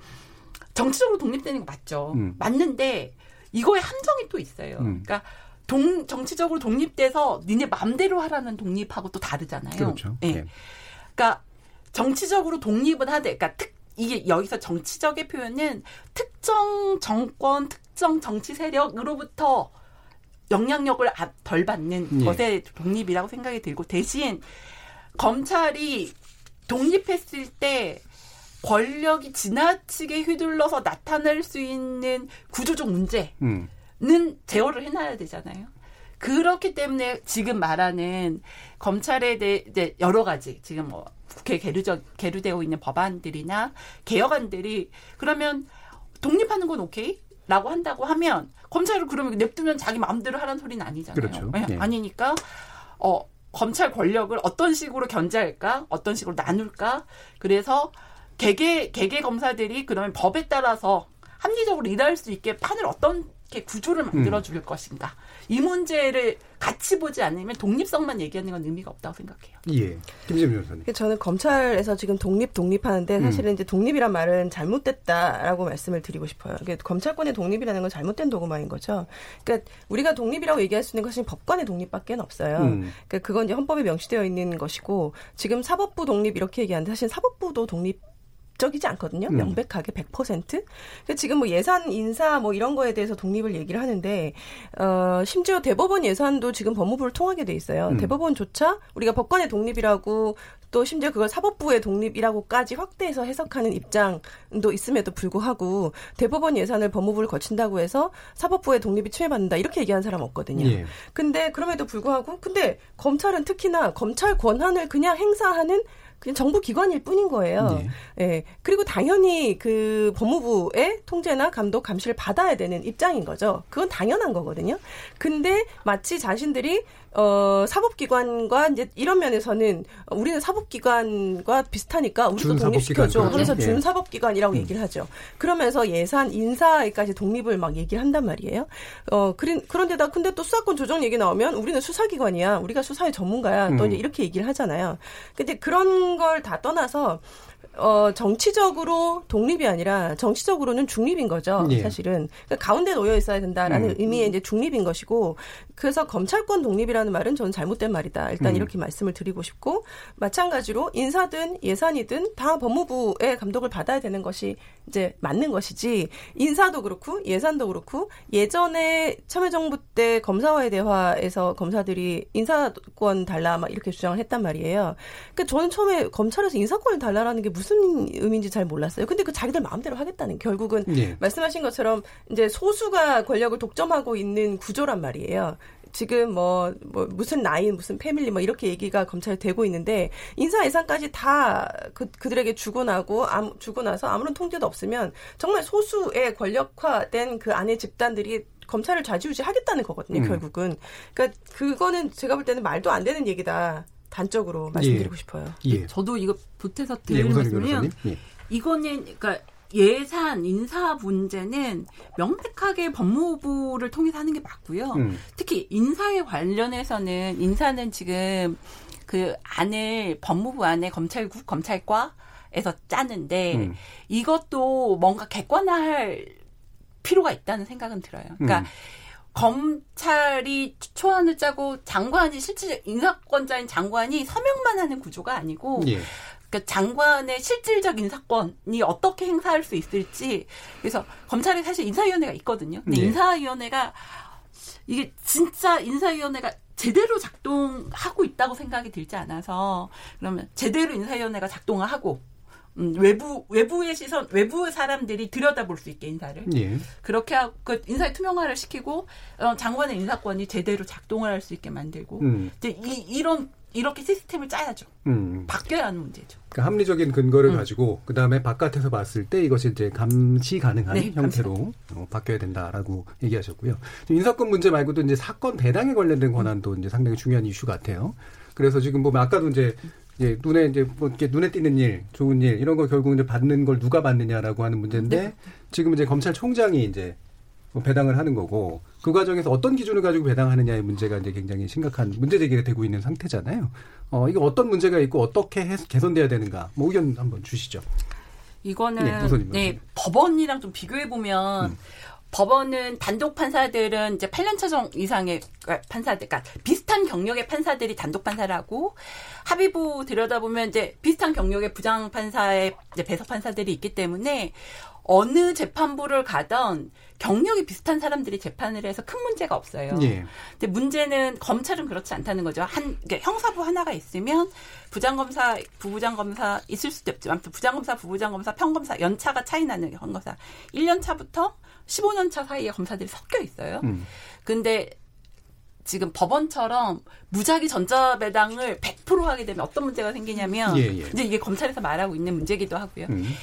정치적으로 독립되는 거 맞죠. 음. 맞는데 이거에 함정이 또 있어요. 음. 그러니까 동, 정치적으로 독립돼서 니네 맘대로 하라는 독립하고 또 다르잖아요. 그렇죠. 예. 예. 그러니까 정치적으로 독립은 하되, 그러니까 특 이게 여기서 정치적의 표현은 특정 정권, 특정 정치 세력으로부터 영향력을 아- 덜 받는 예. 것의 독립이라고 생각이 들고 대신 검찰이 독립했을 때 권력이 지나치게 휘둘러서 나타낼 수 있는 구조적 문제는 음. 제어를 해놔야 되잖아요. 그렇기 때문에 지금 말하는 검찰에 대해 이제 여러 가지 지금 뭐 국회 계류적 계류되어 있는 법안들이나 개혁안들이 그러면 독립하는 건 오케이? 라고 한다고 하면 검찰을 그러면 냅두면 자기 마음대로 하라는 소리는 아니잖아요. 그렇죠. 예, 예. 아니니까 어 검찰 권력을 어떤 식으로 견제할까? 어떤 식으로 나눌까? 그래서 개개 개개 검사들이 그러면 법에 따라서 합리적으로 일할 수 있게 판을 어 떻게 구조를 만들어 줄 것인가. 이 문제를 같이 보지 않으면 독립성만 얘기하는 건 의미가 없다고 생각해요. 예. 김재민 변호사님. 저는 검찰에서 지금 독립 독립하는데 사실은 음. 이제 독립이란 말은 잘못됐다라고 말씀을 드리고 싶어요. 그러니까 검찰권의 독립이라는 건 잘못된 도구마인 거죠. 그러니까 우리가 독립이라고 얘기할 수 있는 것은 법관의 독립밖에 없어요. 음. 그러니까 그건 이제 헌법에 명시되어 있는 것이고 지금 사법부 독립 이렇게 얘기하는데 사실 사법부도 독립 적이지 않거든요. 음. 명백하게 100%. 그러니까 지금 뭐 예산 인사 뭐 이런 거에 대해서 독립을 얘기를 하는데 어 심지어 대법원 예산도 지금 법무부를 통하게 돼 있어요. 음. 대법원조차 우리가 법관의 독립이라고 또 심지어 그걸 사법부의 독립이라고까지 확대해서 해석하는 입장도 있음에도 불구하고 대법원 예산을 법무부를 거친다고 해서 사법부의 독립이 침해받는다 이렇게 얘기하는 사람 없거든요. 예. 근데 그럼에도 불구하고 근데 검찰은 특히나 검찰 권한을 그냥 행사하는 그냥 정부 기관일 뿐인 거예요. 예. 그리고 당연히 그 법무부의 통제나 감독 감시를 받아야 되는 입장인 거죠. 그건 당연한 거거든요. 근데 마치 자신들이 어 사법기관과 이제 이런 면에서는 우리는 사법기관과 비슷하니까 우리도 독립시켜줘. 그래서. 예. 준사법기관이라고 얘기를 하죠. 그러면서 예산 인사에까지 독립을 막 얘기를 한단 말이에요. 어 그런 그런데다 근데 또 수사권 조정 얘기 나오면 우리는 수사기관이야. 우리가 수사의 전문가야. 또 음. 이제 이렇게 얘기를 하잖아요. 근데 그런 걸 다 떠나서 어, 정치적으로 독립이 아니라 정치적으로는 중립인 거죠. 예. 사실은. 그러니까 가운데 놓여 있어야 된다라는 음. 의미의 이제 중립인 것이고 그래서 검찰권 독립이라는 말은 저는 잘못된 말이다. 일단 음. 이렇게 말씀을 드리고 싶고 마찬가지로 인사든 예산이든 다 법무부의 감독을 받아야 되는 것이 이제 맞는 것이지 인사도 그렇고 예산도 그렇고 예전에 참여정부 때 검사와의 대화에서 검사들이 인사권 달라 막 이렇게 주장을 했단 말이에요. 그러니까 저는 처음에 검찰에서 인사권을 달라라는 게 무슨 의미인지 잘 몰랐어요. 근데 그 자기들 마음대로 하겠다는 결국은 예. 말씀하신 것처럼 이제 소수가 권력을 독점하고 있는 구조란 말이에요. 지금 뭐, 뭐, 무슨 나인, 무슨 패밀리, 뭐, 이렇게 얘기가 검찰에 되고 있는데, 인사 예산까지 다 그, 그들에게 주고 나고, 아무, 주고 나서 아무런 통제도 없으면, 정말 소수의 권력화된 그 안에 집단들이 검찰을 좌지우지 하겠다는 거거든요, 음. 결국은. 그러니까, 그거는 제가 볼 때는 말도 안 되는 얘기다. 단적으로 말씀드리고 싶어요. 예. 저도 이거 보태서 예, 드리는 우선희 말씀이면 변호사님. 예. 이거는 그러니까 예산 인사 문제는 명백하게 법무부를 통해서 하는 게 맞고요. 음. 특히 인사에 관련해서는 인사는 지금 그 안을 법무부 안에 검찰국 검찰과에서 짜는데 음. 이것도 뭔가 객관화할 필요가 있다는 생각은 들어요. 그러니까 음. 검찰이 초안을 짜고 장관이 실질적 인사권자인 장관이 서명만 하는 구조가 아니고 예. 그러니까 장관의 실질적 인사권이 어떻게 행사할 수 있을지 그래서 검찰에 사실 인사위원회가 있거든요. 근데 예. 인사위원회가 이게 진짜 인사위원회가 제대로 작동하고 있다고 생각이 들지 않아서 그러면 제대로 인사위원회가 작동을 하고 음, 외부 외부의 시선 외부의 사람들이 들여다볼 수 있게 인사를 예. 그렇게 하고 그 인사의 투명화를 시키고 어, 장관의 인사권이 제대로 작동을 할 수 있게 만들고 음. 이제 이, 이런 이렇게 시스템을 짜야죠. 음. 바뀌어야 하는 문제죠. 그러니까 합리적인 근거를 음. 가지고 그 다음에 바깥에서 봤을 때 이것이 이제 감시 가능한 네, 형태로 어, 바뀌어야 된다라고 얘기하셨고요. 인사권 문제 말고도 이제 사건 배당에 관련된 권한도 이제 상당히 중요한 이슈 같아요. 그래서 지금 보면 아까도 이제 이제 눈에 이제 뭐 이렇게 눈에 띄는 일, 좋은 일 이런 거 결국 이제 받는 걸 누가 받느냐라고 하는 문제인데 네. 지금 이제 검찰총장이 이제 뭐 배당을 하는 거고 그 과정에서 어떤 기준을 가지고 배당하느냐의 문제가 이제 굉장히 심각한 문제 제기가 되고 있는 상태잖아요. 어 이거 어떤 문제가 있고 어떻게 해, 개선돼야 되는가? 뭐 의견 한번 주시죠. 이거는 네. 네, 법원이랑 좀 비교해 보면 음. 법원은 단독 판사들은 이제 8년 차정 이상의 판사들, 그러니까 비슷한 경력의 판사들이 단독 판사를 하고 합의부 들여다보면 이제 비슷한 경력의 부장 판사의 배석 판사들이 있기 때문에 어느 재판부를 가던 경력이 비슷한 사람들이 재판을 해서 큰 문제가 없어요. 예. 근데 문제는 검찰은 그렇지 않다는 거죠. 한 그러니까 형사부 하나가 있으면 부장검사, 부부장검사 있을 수도 없죠. 아무튼 부장검사, 부부장검사, 평검사 연차가 차이 나는 형검사 1년 차부터 15년 차 사이에 검사들이 섞여 있어요. 음. 근데 지금 법원처럼 무작위 전자배당을 100% 하게 되면 어떤 문제가 생기냐면 예, 예. 이제 이게 검찰에서 말하고 있는 문제기도 하고요. 음.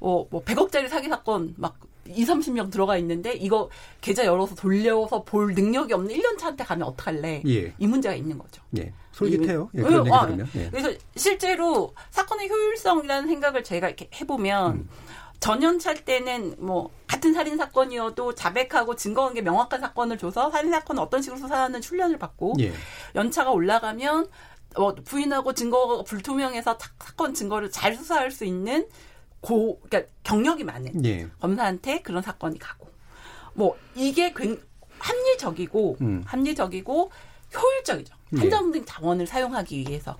어, 뭐 100억짜리 사기 사건 막 2, 30명 들어가 있는데 이거 계좌 열어서 돌려서 볼 능력이 없는 1년 차한테 가면 어떡할래? 예. 이 문제가 있는 거죠. 예. 솔깃해요. 예, 이- 그런 얘기 어, 들으면. 예. 그래서 실제로 사건의 효율성이라는 생각을 제가 이렇게 해보면 음. 전연찰 때는 뭐 같은 살인 사건이어도 자백하고 증거 관계 명확한 사건을 줘서 살인 사건을 어떤 식으로 수사하는 훈련을 받고 예. 연차가 올라가면 어, 부인하고 증거가 불투명해서 사- 사건 증거를 잘 수사할 수 있는 고 그러니까 경력이 많은 예. 검사한테 그런 사건이 가고 뭐 이게 굉- 합리적이고 음. 합리적이고 효율적이죠. 예. 판정등 자원을 사용하기 위해서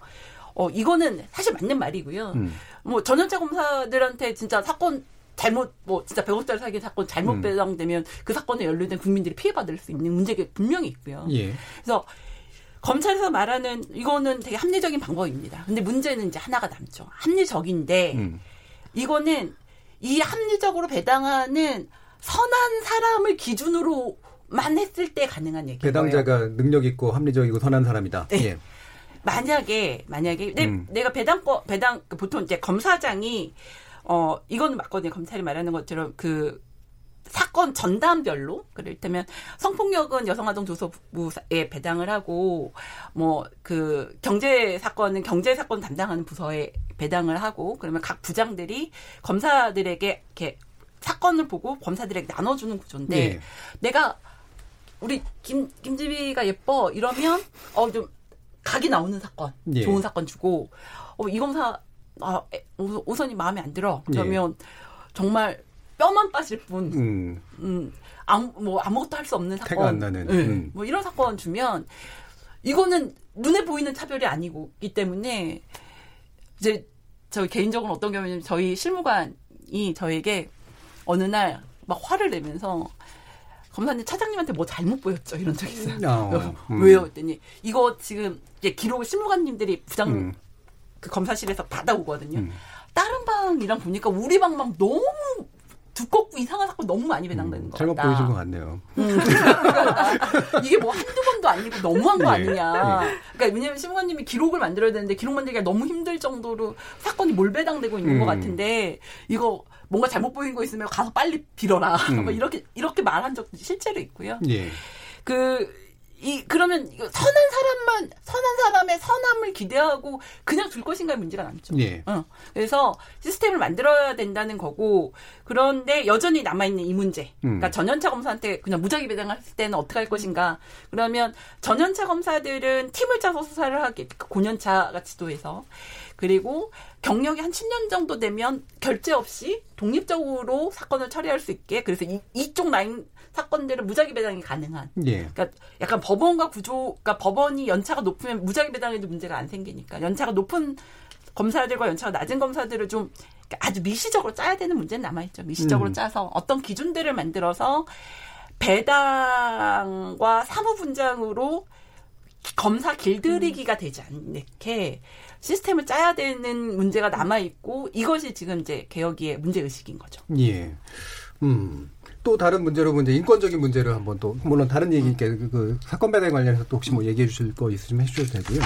어 이거는 사실 맞는 말이고요. 음. 뭐 전현차 검사들한테 진짜 사건 잘못 뭐 진짜 100억짜리 사기 사건 잘못 음. 배당되면 그 사건에 연루된 국민들이 피해받을 수 있는 문제가 분명히 있고요. 예. 그래서 검찰에서 말하는 이거는 되게 합리적인 방법입니다. 근데 문제는 이제 하나가 남죠. 합리적인데 음. 이거는 이 합리적으로 배당하는 선한 사람을 기준으로 만 했을 때 가능한 얘기예요. 배당자가 능력 있고 합리적이고 선한 사람이다. 네. 예. 만약에 만약에 내, 음. 내가 배당권 배당 그 보통 이제 검사장이 어 이거는 맞거든요. 검찰이 말하는 것처럼 그 사건 전담별로 그를테면 성폭력은 여성아동조사부에 배당을 하고 뭐 그 경제 사건은 경제 사건 담당하는 부서에 배당을 하고 그러면 각 부장들이 검사들에게 이렇게 사건을 보고 검사들에게 나눠주는 구조인데 예. 내가 우리 김 김지비가 예뻐 이러면 어 좀 각이 나오는 사건 예. 좋은 사건 주고 어 이 검사 아 우선이 마음에 안 들어 그러면 정말 뼈만 빠질 뿐 음. 음, 아무, 뭐, 아무것도 할 수 없는 사건. 태가 안 나는. 네. 음. 뭐, 이런 사건 주면, 이거는 눈에 보이는 차별이 아니기 때문에, 이제, 저 개인적으로 어떤 경우냐면, 저희 실무관이 저에게 어느 날 막 화를 내면서, 검사님 차장님한테 뭐 잘못 보였죠? 이런 적이 있어요. 아, 그래서 음. 왜요? 했더니, 이거 지금, 이제 기록을 실무관님들이 부장, 음. 그 검사실에서 받아오거든요. 다른 방이랑 보니까 우리 방만 너무 두껍고 이상한 사건 너무 많이 배당되는 거 잘못. 보여준 것 같네요. 음. 이게 뭐 한두 번도 아니고 너무한 거 예. 아니냐. 그러니까 왜냐면 신부관님이 기록을 만들어야 되는데 기록 만들기가 너무 힘들 정도로 사건이 몰배당되고 있는 음. 것 같은데 이거 뭔가 잘못 보인 거 있으면 가서 빨리 빌어라. 음. 뭐 이렇게 이렇게 말한 적도 실제로 있고요. 예. 그, 이, 그러면, 이거 선한 사람만, 선한 사람의 선함을 기대하고 그냥 둘 것인가의 문제가 남죠. 예. 어. 그래서 시스템을 만들어야 된다는 거고, 그런데 여전히 남아 있는 이 문제. 음. 그러니까 전연차 검사한테 그냥 무작위 배당했을 때는 어떻게 할 것인가. 그러면 전연차 검사들은 팀을 짜서 수사를 하게, 그러니까 고년차가 지도해서. 그리고 경력이 한 10년 정도 되면 결제 없이 독립적으로 사건을 처리할 수 있게 그래서 이, 이쪽 라인 사건들은 무작위 배당이 가능한 예. 그러니까 약간 법원과 구조, 그러니까 법원이 연차가 높으면 무작위 배당에도 문제가 안 생기니까 연차가 높은 검사들과 연차가 낮은 검사들을 좀 그러니까 아주 미시적으로 짜야 되는 문제는 남아있죠. 미시적으로 음. 짜서 어떤 기준들을 만들어서 배당과 사무분장으로 검사 길들이기가 되지 않게 시스템을 짜야 되는 문제가 남아 있고 이것이 지금 이제 개혁의 문제 의식인 거죠. 예. 음. 또 다른 문제로 이제 인권적인 문제를 한번 또 물론 다른 얘기니까 그, 그 사건 배당 관련해서 또 혹시 뭐 얘기해 주실 거 있으시면 해주셔도 되고요.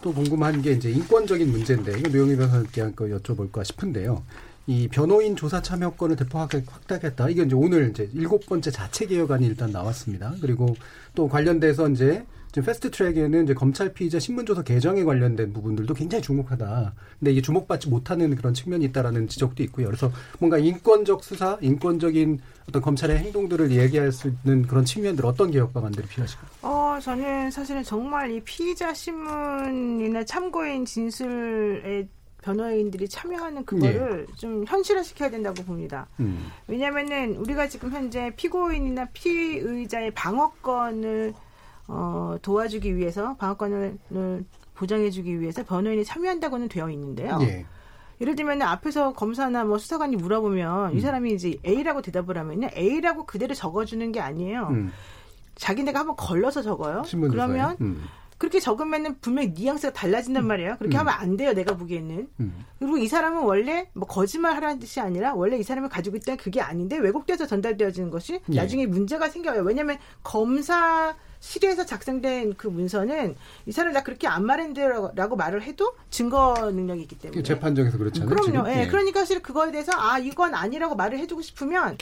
또 궁금한 게 이제 인권적인 문제인데 이거 노영희 변호사님께 한거 여쭤볼까 싶은데요. 이 변호인 조사 참여권을 대폭하게 확대하겠다. 이게 이제 오늘 이제 일곱 번째 자체 개혁안이 일단 나왔습니다. 그리고 또 관련돼서 이제 지금 패스트 트랙에는 이제 검찰 피의자 신문조사 개정에 관련된 부분들도 굉장히 주목하다. 근데 이게 주목받지 못하는 그런 측면이 있다라는 지적도 있고요. 그래서 뭔가 인권적 수사, 인권적인 어떤 검찰의 행동들을 얘기할 수 있는 그런 측면들 어떤 개혁 방안들이 필요하실까요? 어, 저는 사실은 정말 이 피의자 신문이나 참고인 진술에 변호인들이 참여하는 그거를 좀 현실화시켜야 된다고 봅니다. 음. 왜냐면은 우리가 지금 현재 피고인이나 피의자의 방어권을 어, 도와주기 위해서 방어권을 보장해주기 위해서 변호인이 참여한다고는 되어 있는데요. 예. 예를 들면 앞에서 검사나 뭐 수사관이 물어보면 이 음. 사람이 이제 A라고 대답을 하면요. A라고 그대로 적어주는 게 아니에요. 음. 자기네가 한번 걸러서 적어요. 그러면 음. 그렇게 적으면은 분명히 뉘앙스가 달라진단 말이에요. 그렇게 음. 하면 안 돼요. 내가 보기에는. 음. 그리고 이 사람은 원래 뭐 거짓말 하라는 뜻이 아니라 원래 이 사람이 가지고 있던 그게 아닌데 왜곡돼서 전달되어지는 것이 예. 나중에 문제가 생겨요. 왜냐하면 검사 실에서 작성된 그 문서는 이 사람 나 그렇게 안 말했는데라고 말을 해도 증거 능력이 있기 때문에 재판정에서 그렇잖아요. 그럼요. 예. 예. 그러니까 사실 그거에 대해서 아 이건 아니라고 말을 해주고 싶으면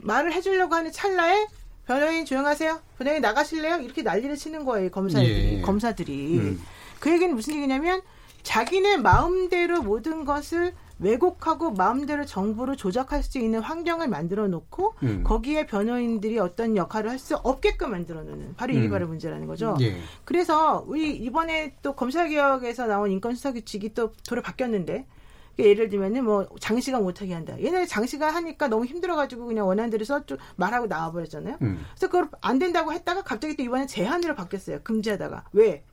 말을 해주려고 하는 찰나에 변호인 조용하세요. 변호인 나가실래요? 이렇게 난리를 치는 거예요. 검사들이. 예. 검사들이. 음. 그 얘기는 무슨 얘기냐면 자기네 마음대로 모든 것을 왜곡하고 마음대로 정보를 조작할 수 있는 환경을 만들어 놓고 음. 거기에 변호인들이 어떤 역할을 할 수 없게끔 만들어 놓는 바로 음. 바로 문제라는 거죠. 예. 그래서 우리 이번에 또 검찰개혁에서 나온 인권수사규칙이 또 도로 바뀌었는데 예를 들면은 뭐 장시간 못하게 한다. 옛날에 장시간 하니까 너무 힘들어가지고 그냥 원하는 대로 써주 말하고 나와버렸잖아요. 음. 그래서 그걸 안 된다고 했다가 갑자기 또 이번에 제한으로 바뀌었어요. 금지하다가 왜?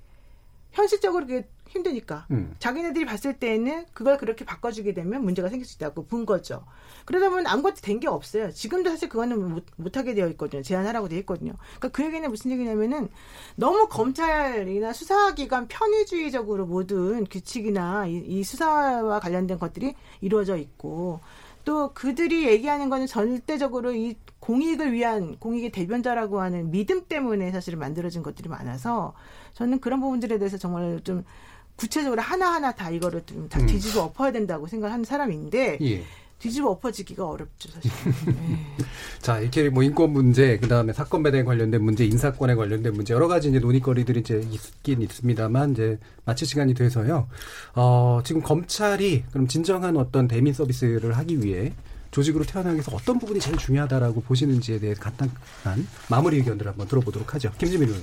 현실적으로 그게 힘드니까. 음. 자기네들이 봤을 때는 그걸 그렇게 바꿔주게 되면 문제가 생길 수 있다고 본 거죠. 그러다 보면 아무것도 된 게 없어요. 지금도 사실 그거는 못, 못하게 되어 있거든요. 제한하라고 되어 있거든요. 그러니까 그 얘기는 무슨 얘기냐면은 너무 검찰이나 수사기관 편의주의적으로 모든 규칙이나 이, 이 수사와 관련된 것들이 이루어져 있고 또 그들이 얘기하는 거는 절대적으로 이 공익을 위한 공익의 대변자라고 하는 믿음 때문에 사실 만들어진 것들이 많아서 저는 그런 부분들에 대해서 정말 좀 구체적으로 하나하나 다 이거를 좀다 음. 뒤집어 엎어야 된다고 생각하는 사람인데 예. 뒤집어 엎어지기가 어렵죠 사실. 자, 이렇게 뭐 인권 문제, 그 다음에 사건 배당에 관련된 문제, 인사권에 관련된 문제, 여러 가지 이제 논의거리들이 이제 있긴 있습니다만, 이제 마칠 시간이 돼서요. 어, 지금 검찰이 그럼 진정한 어떤 대민 서비스를 하기 위해 조직으로 태어나기 위해서 어떤 부분이 제일 중요하다라고 보시는지에 대해 간단한 마무리 의견들을 한번 들어보도록 하죠. 김지민 의원.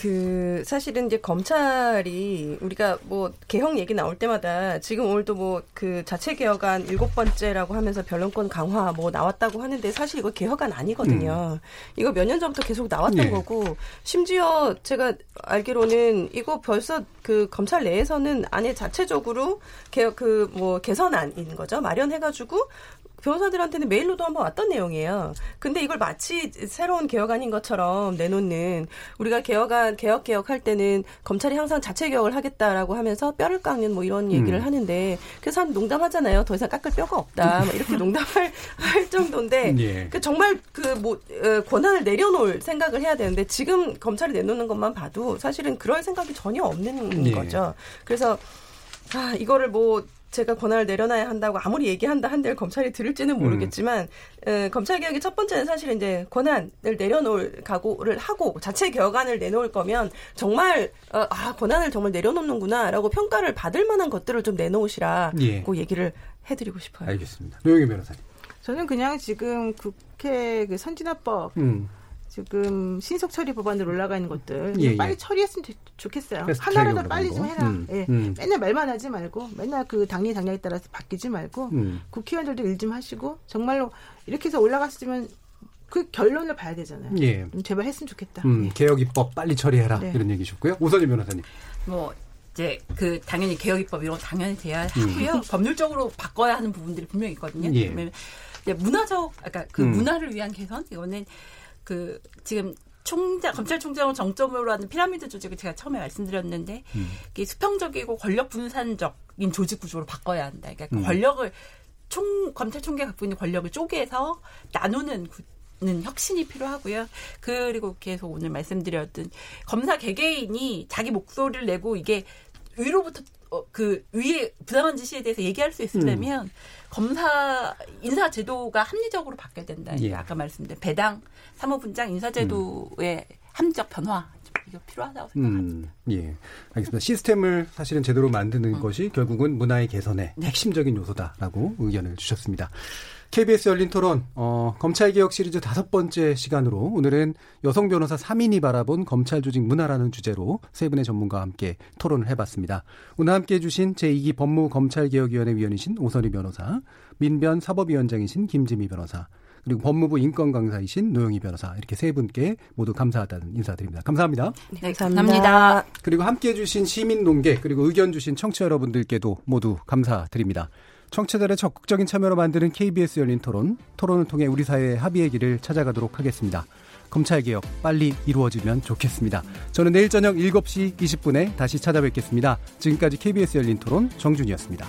그 사실은 이제 검찰이 우리가 뭐 개혁 얘기 나올 때마다 지금 오늘도 뭐 그 자체 개혁안 일곱 번째라고 하면서 변론권 강화 뭐 나왔다고 하는데 사실 이거 개혁안 아니거든요. 이거 몇 년 전부터 계속 나왔던 네. 거고 심지어 제가 알기로는 이거 벌써 그 검찰 내에서는 안에 자체적으로 개혁 그 뭐 개선안인 거죠. 마련해가지고 변호사들한테는 메일로도 한번 왔던 내용이에요. 근데 이걸 마치 새로운 개혁안인 것처럼 내놓는 우리가 개혁안 개혁 개혁할 때는 검찰이 항상 자체 개혁을 하겠다라고 하면서 뼈를 깎는 뭐 이런 얘기를 음. 하는데 그래서 한 농담하잖아요. 더 이상 깎을 뼈가 없다. 막 이렇게 농담할 할 정도인데 예. 그 정말 그 뭐 권한을 내려놓을 생각을 해야 되는데 지금 검찰이 내놓는 것만 봐도 사실은 그럴 생각이 전혀 없는 예. 거죠. 그래서 아 이거를 뭐 제가 권한을 내려놔야 한다고 아무리 얘기한다 한들 검찰이 들을지는 모르겠지만 에, 검찰 개혁의 첫 번째는 사실 이제 권한을 내려놓을 각오를 하고 자체 개혁안을 내놓을 거면 정말 어, 아 권한을 정말 내려놓는구나라고 평가를 받을 만한 것들을 좀 내놓으시라고 예. 얘기를 해드리고 싶어요. 알겠습니다. 노영희 변호사님. 저는 그냥 지금 국회 그 선진화법 음. 지금 신속 처리 법안으로 올라가 있는 것들 예, 빨리 예. 처리했으면 좋- 좋겠어요. 하나라도 빨리 좀 거. 해라. 음, 예. 음. 맨날 말만 하지 말고 맨날 그 당리 당략에 따라서 바뀌지 말고 음. 국회의원들도 일 좀 하시고 정말로 이렇게 해서 올라갔으면 그 결론을 봐야 되잖아요. 예. 좀 제발 했으면 좋겠다. 음, 개혁 입법 빨리 처리해라 네. 이런 얘기셨고요. 오선희 변호사님. 뭐 이제 그 당연히 개혁 입법 이런 거 당연히 돼야 하고요. 음. 법률적으로 바꿔야 하는 부분들이 분명히 있거든요. 예. 문화적 아까 그 음. 문화를 위한 개선 이거는 그 지금 총장 검찰총장을 정점으로 하는 피라미드 조직을 제가 처음에 말씀드렸는데 음. 이게 수평적이고 권력 분산적인 조직 구조로 바꿔야 한다. 그러니까 음. 권력을 총 검찰총장 갖고 있는 권력을 쪼개서 나누는 구, 는 혁신이 필요하고요. 그리고 계속 오늘 말씀드렸던 검사 개개인이 자기 목소리를 내고 이게 위로부터 어, 그 위에 부당한 지시에 대해서 얘기할 수 있으려면 음. 검사 인사 제도가 합리적으로 바뀌어야 된다. 예. 아까 말씀드린 배당, 사무분장 인사 제도의 합리적 변화 이거 필요하다고 생각합니다. 음, 예. 알겠습니다. 시스템을 사실은 제대로 만드는 음. 것이 결국은 문화의 개선의 네. 핵심적인 요소다라고 의견을 주셨습니다. KBS 열린 토론, 어, 검찰개혁 시리즈 다섯 번째 시간으로 오늘은 여성 변호사 3인이 바라본 검찰 조직 문화라는 주제로 세 분의 전문가와 함께 토론을 해봤습니다. 오늘 함께 해 주신 제2기 법무검찰개혁위원회 위원이신 오선희 변호사, 민변 사법위원장이신 김지미 변호사, 그리고 법무부 인권 강사이신 노영희 변호사 이렇게 세 분께 모두 감사하다는 인사드립니다. 감사합니다. 네, 감사합니다. 그리고 함께 해 주신 시민 농객 그리고 의견 주신 청취자 여러분들께도 모두 감사드립니다. 청취자들의 적극적인 참여로 만드는 KBS 열린 토론, 토론을 통해 우리 사회의 합의의 길을 찾아가도록 하겠습니다. 검찰 개혁 빨리 이루어지면 좋겠습니다. 저는 내일 저녁 7시 20분에 다시 찾아뵙겠습니다. 지금까지 KBS 열린 토론 정준이었습니다.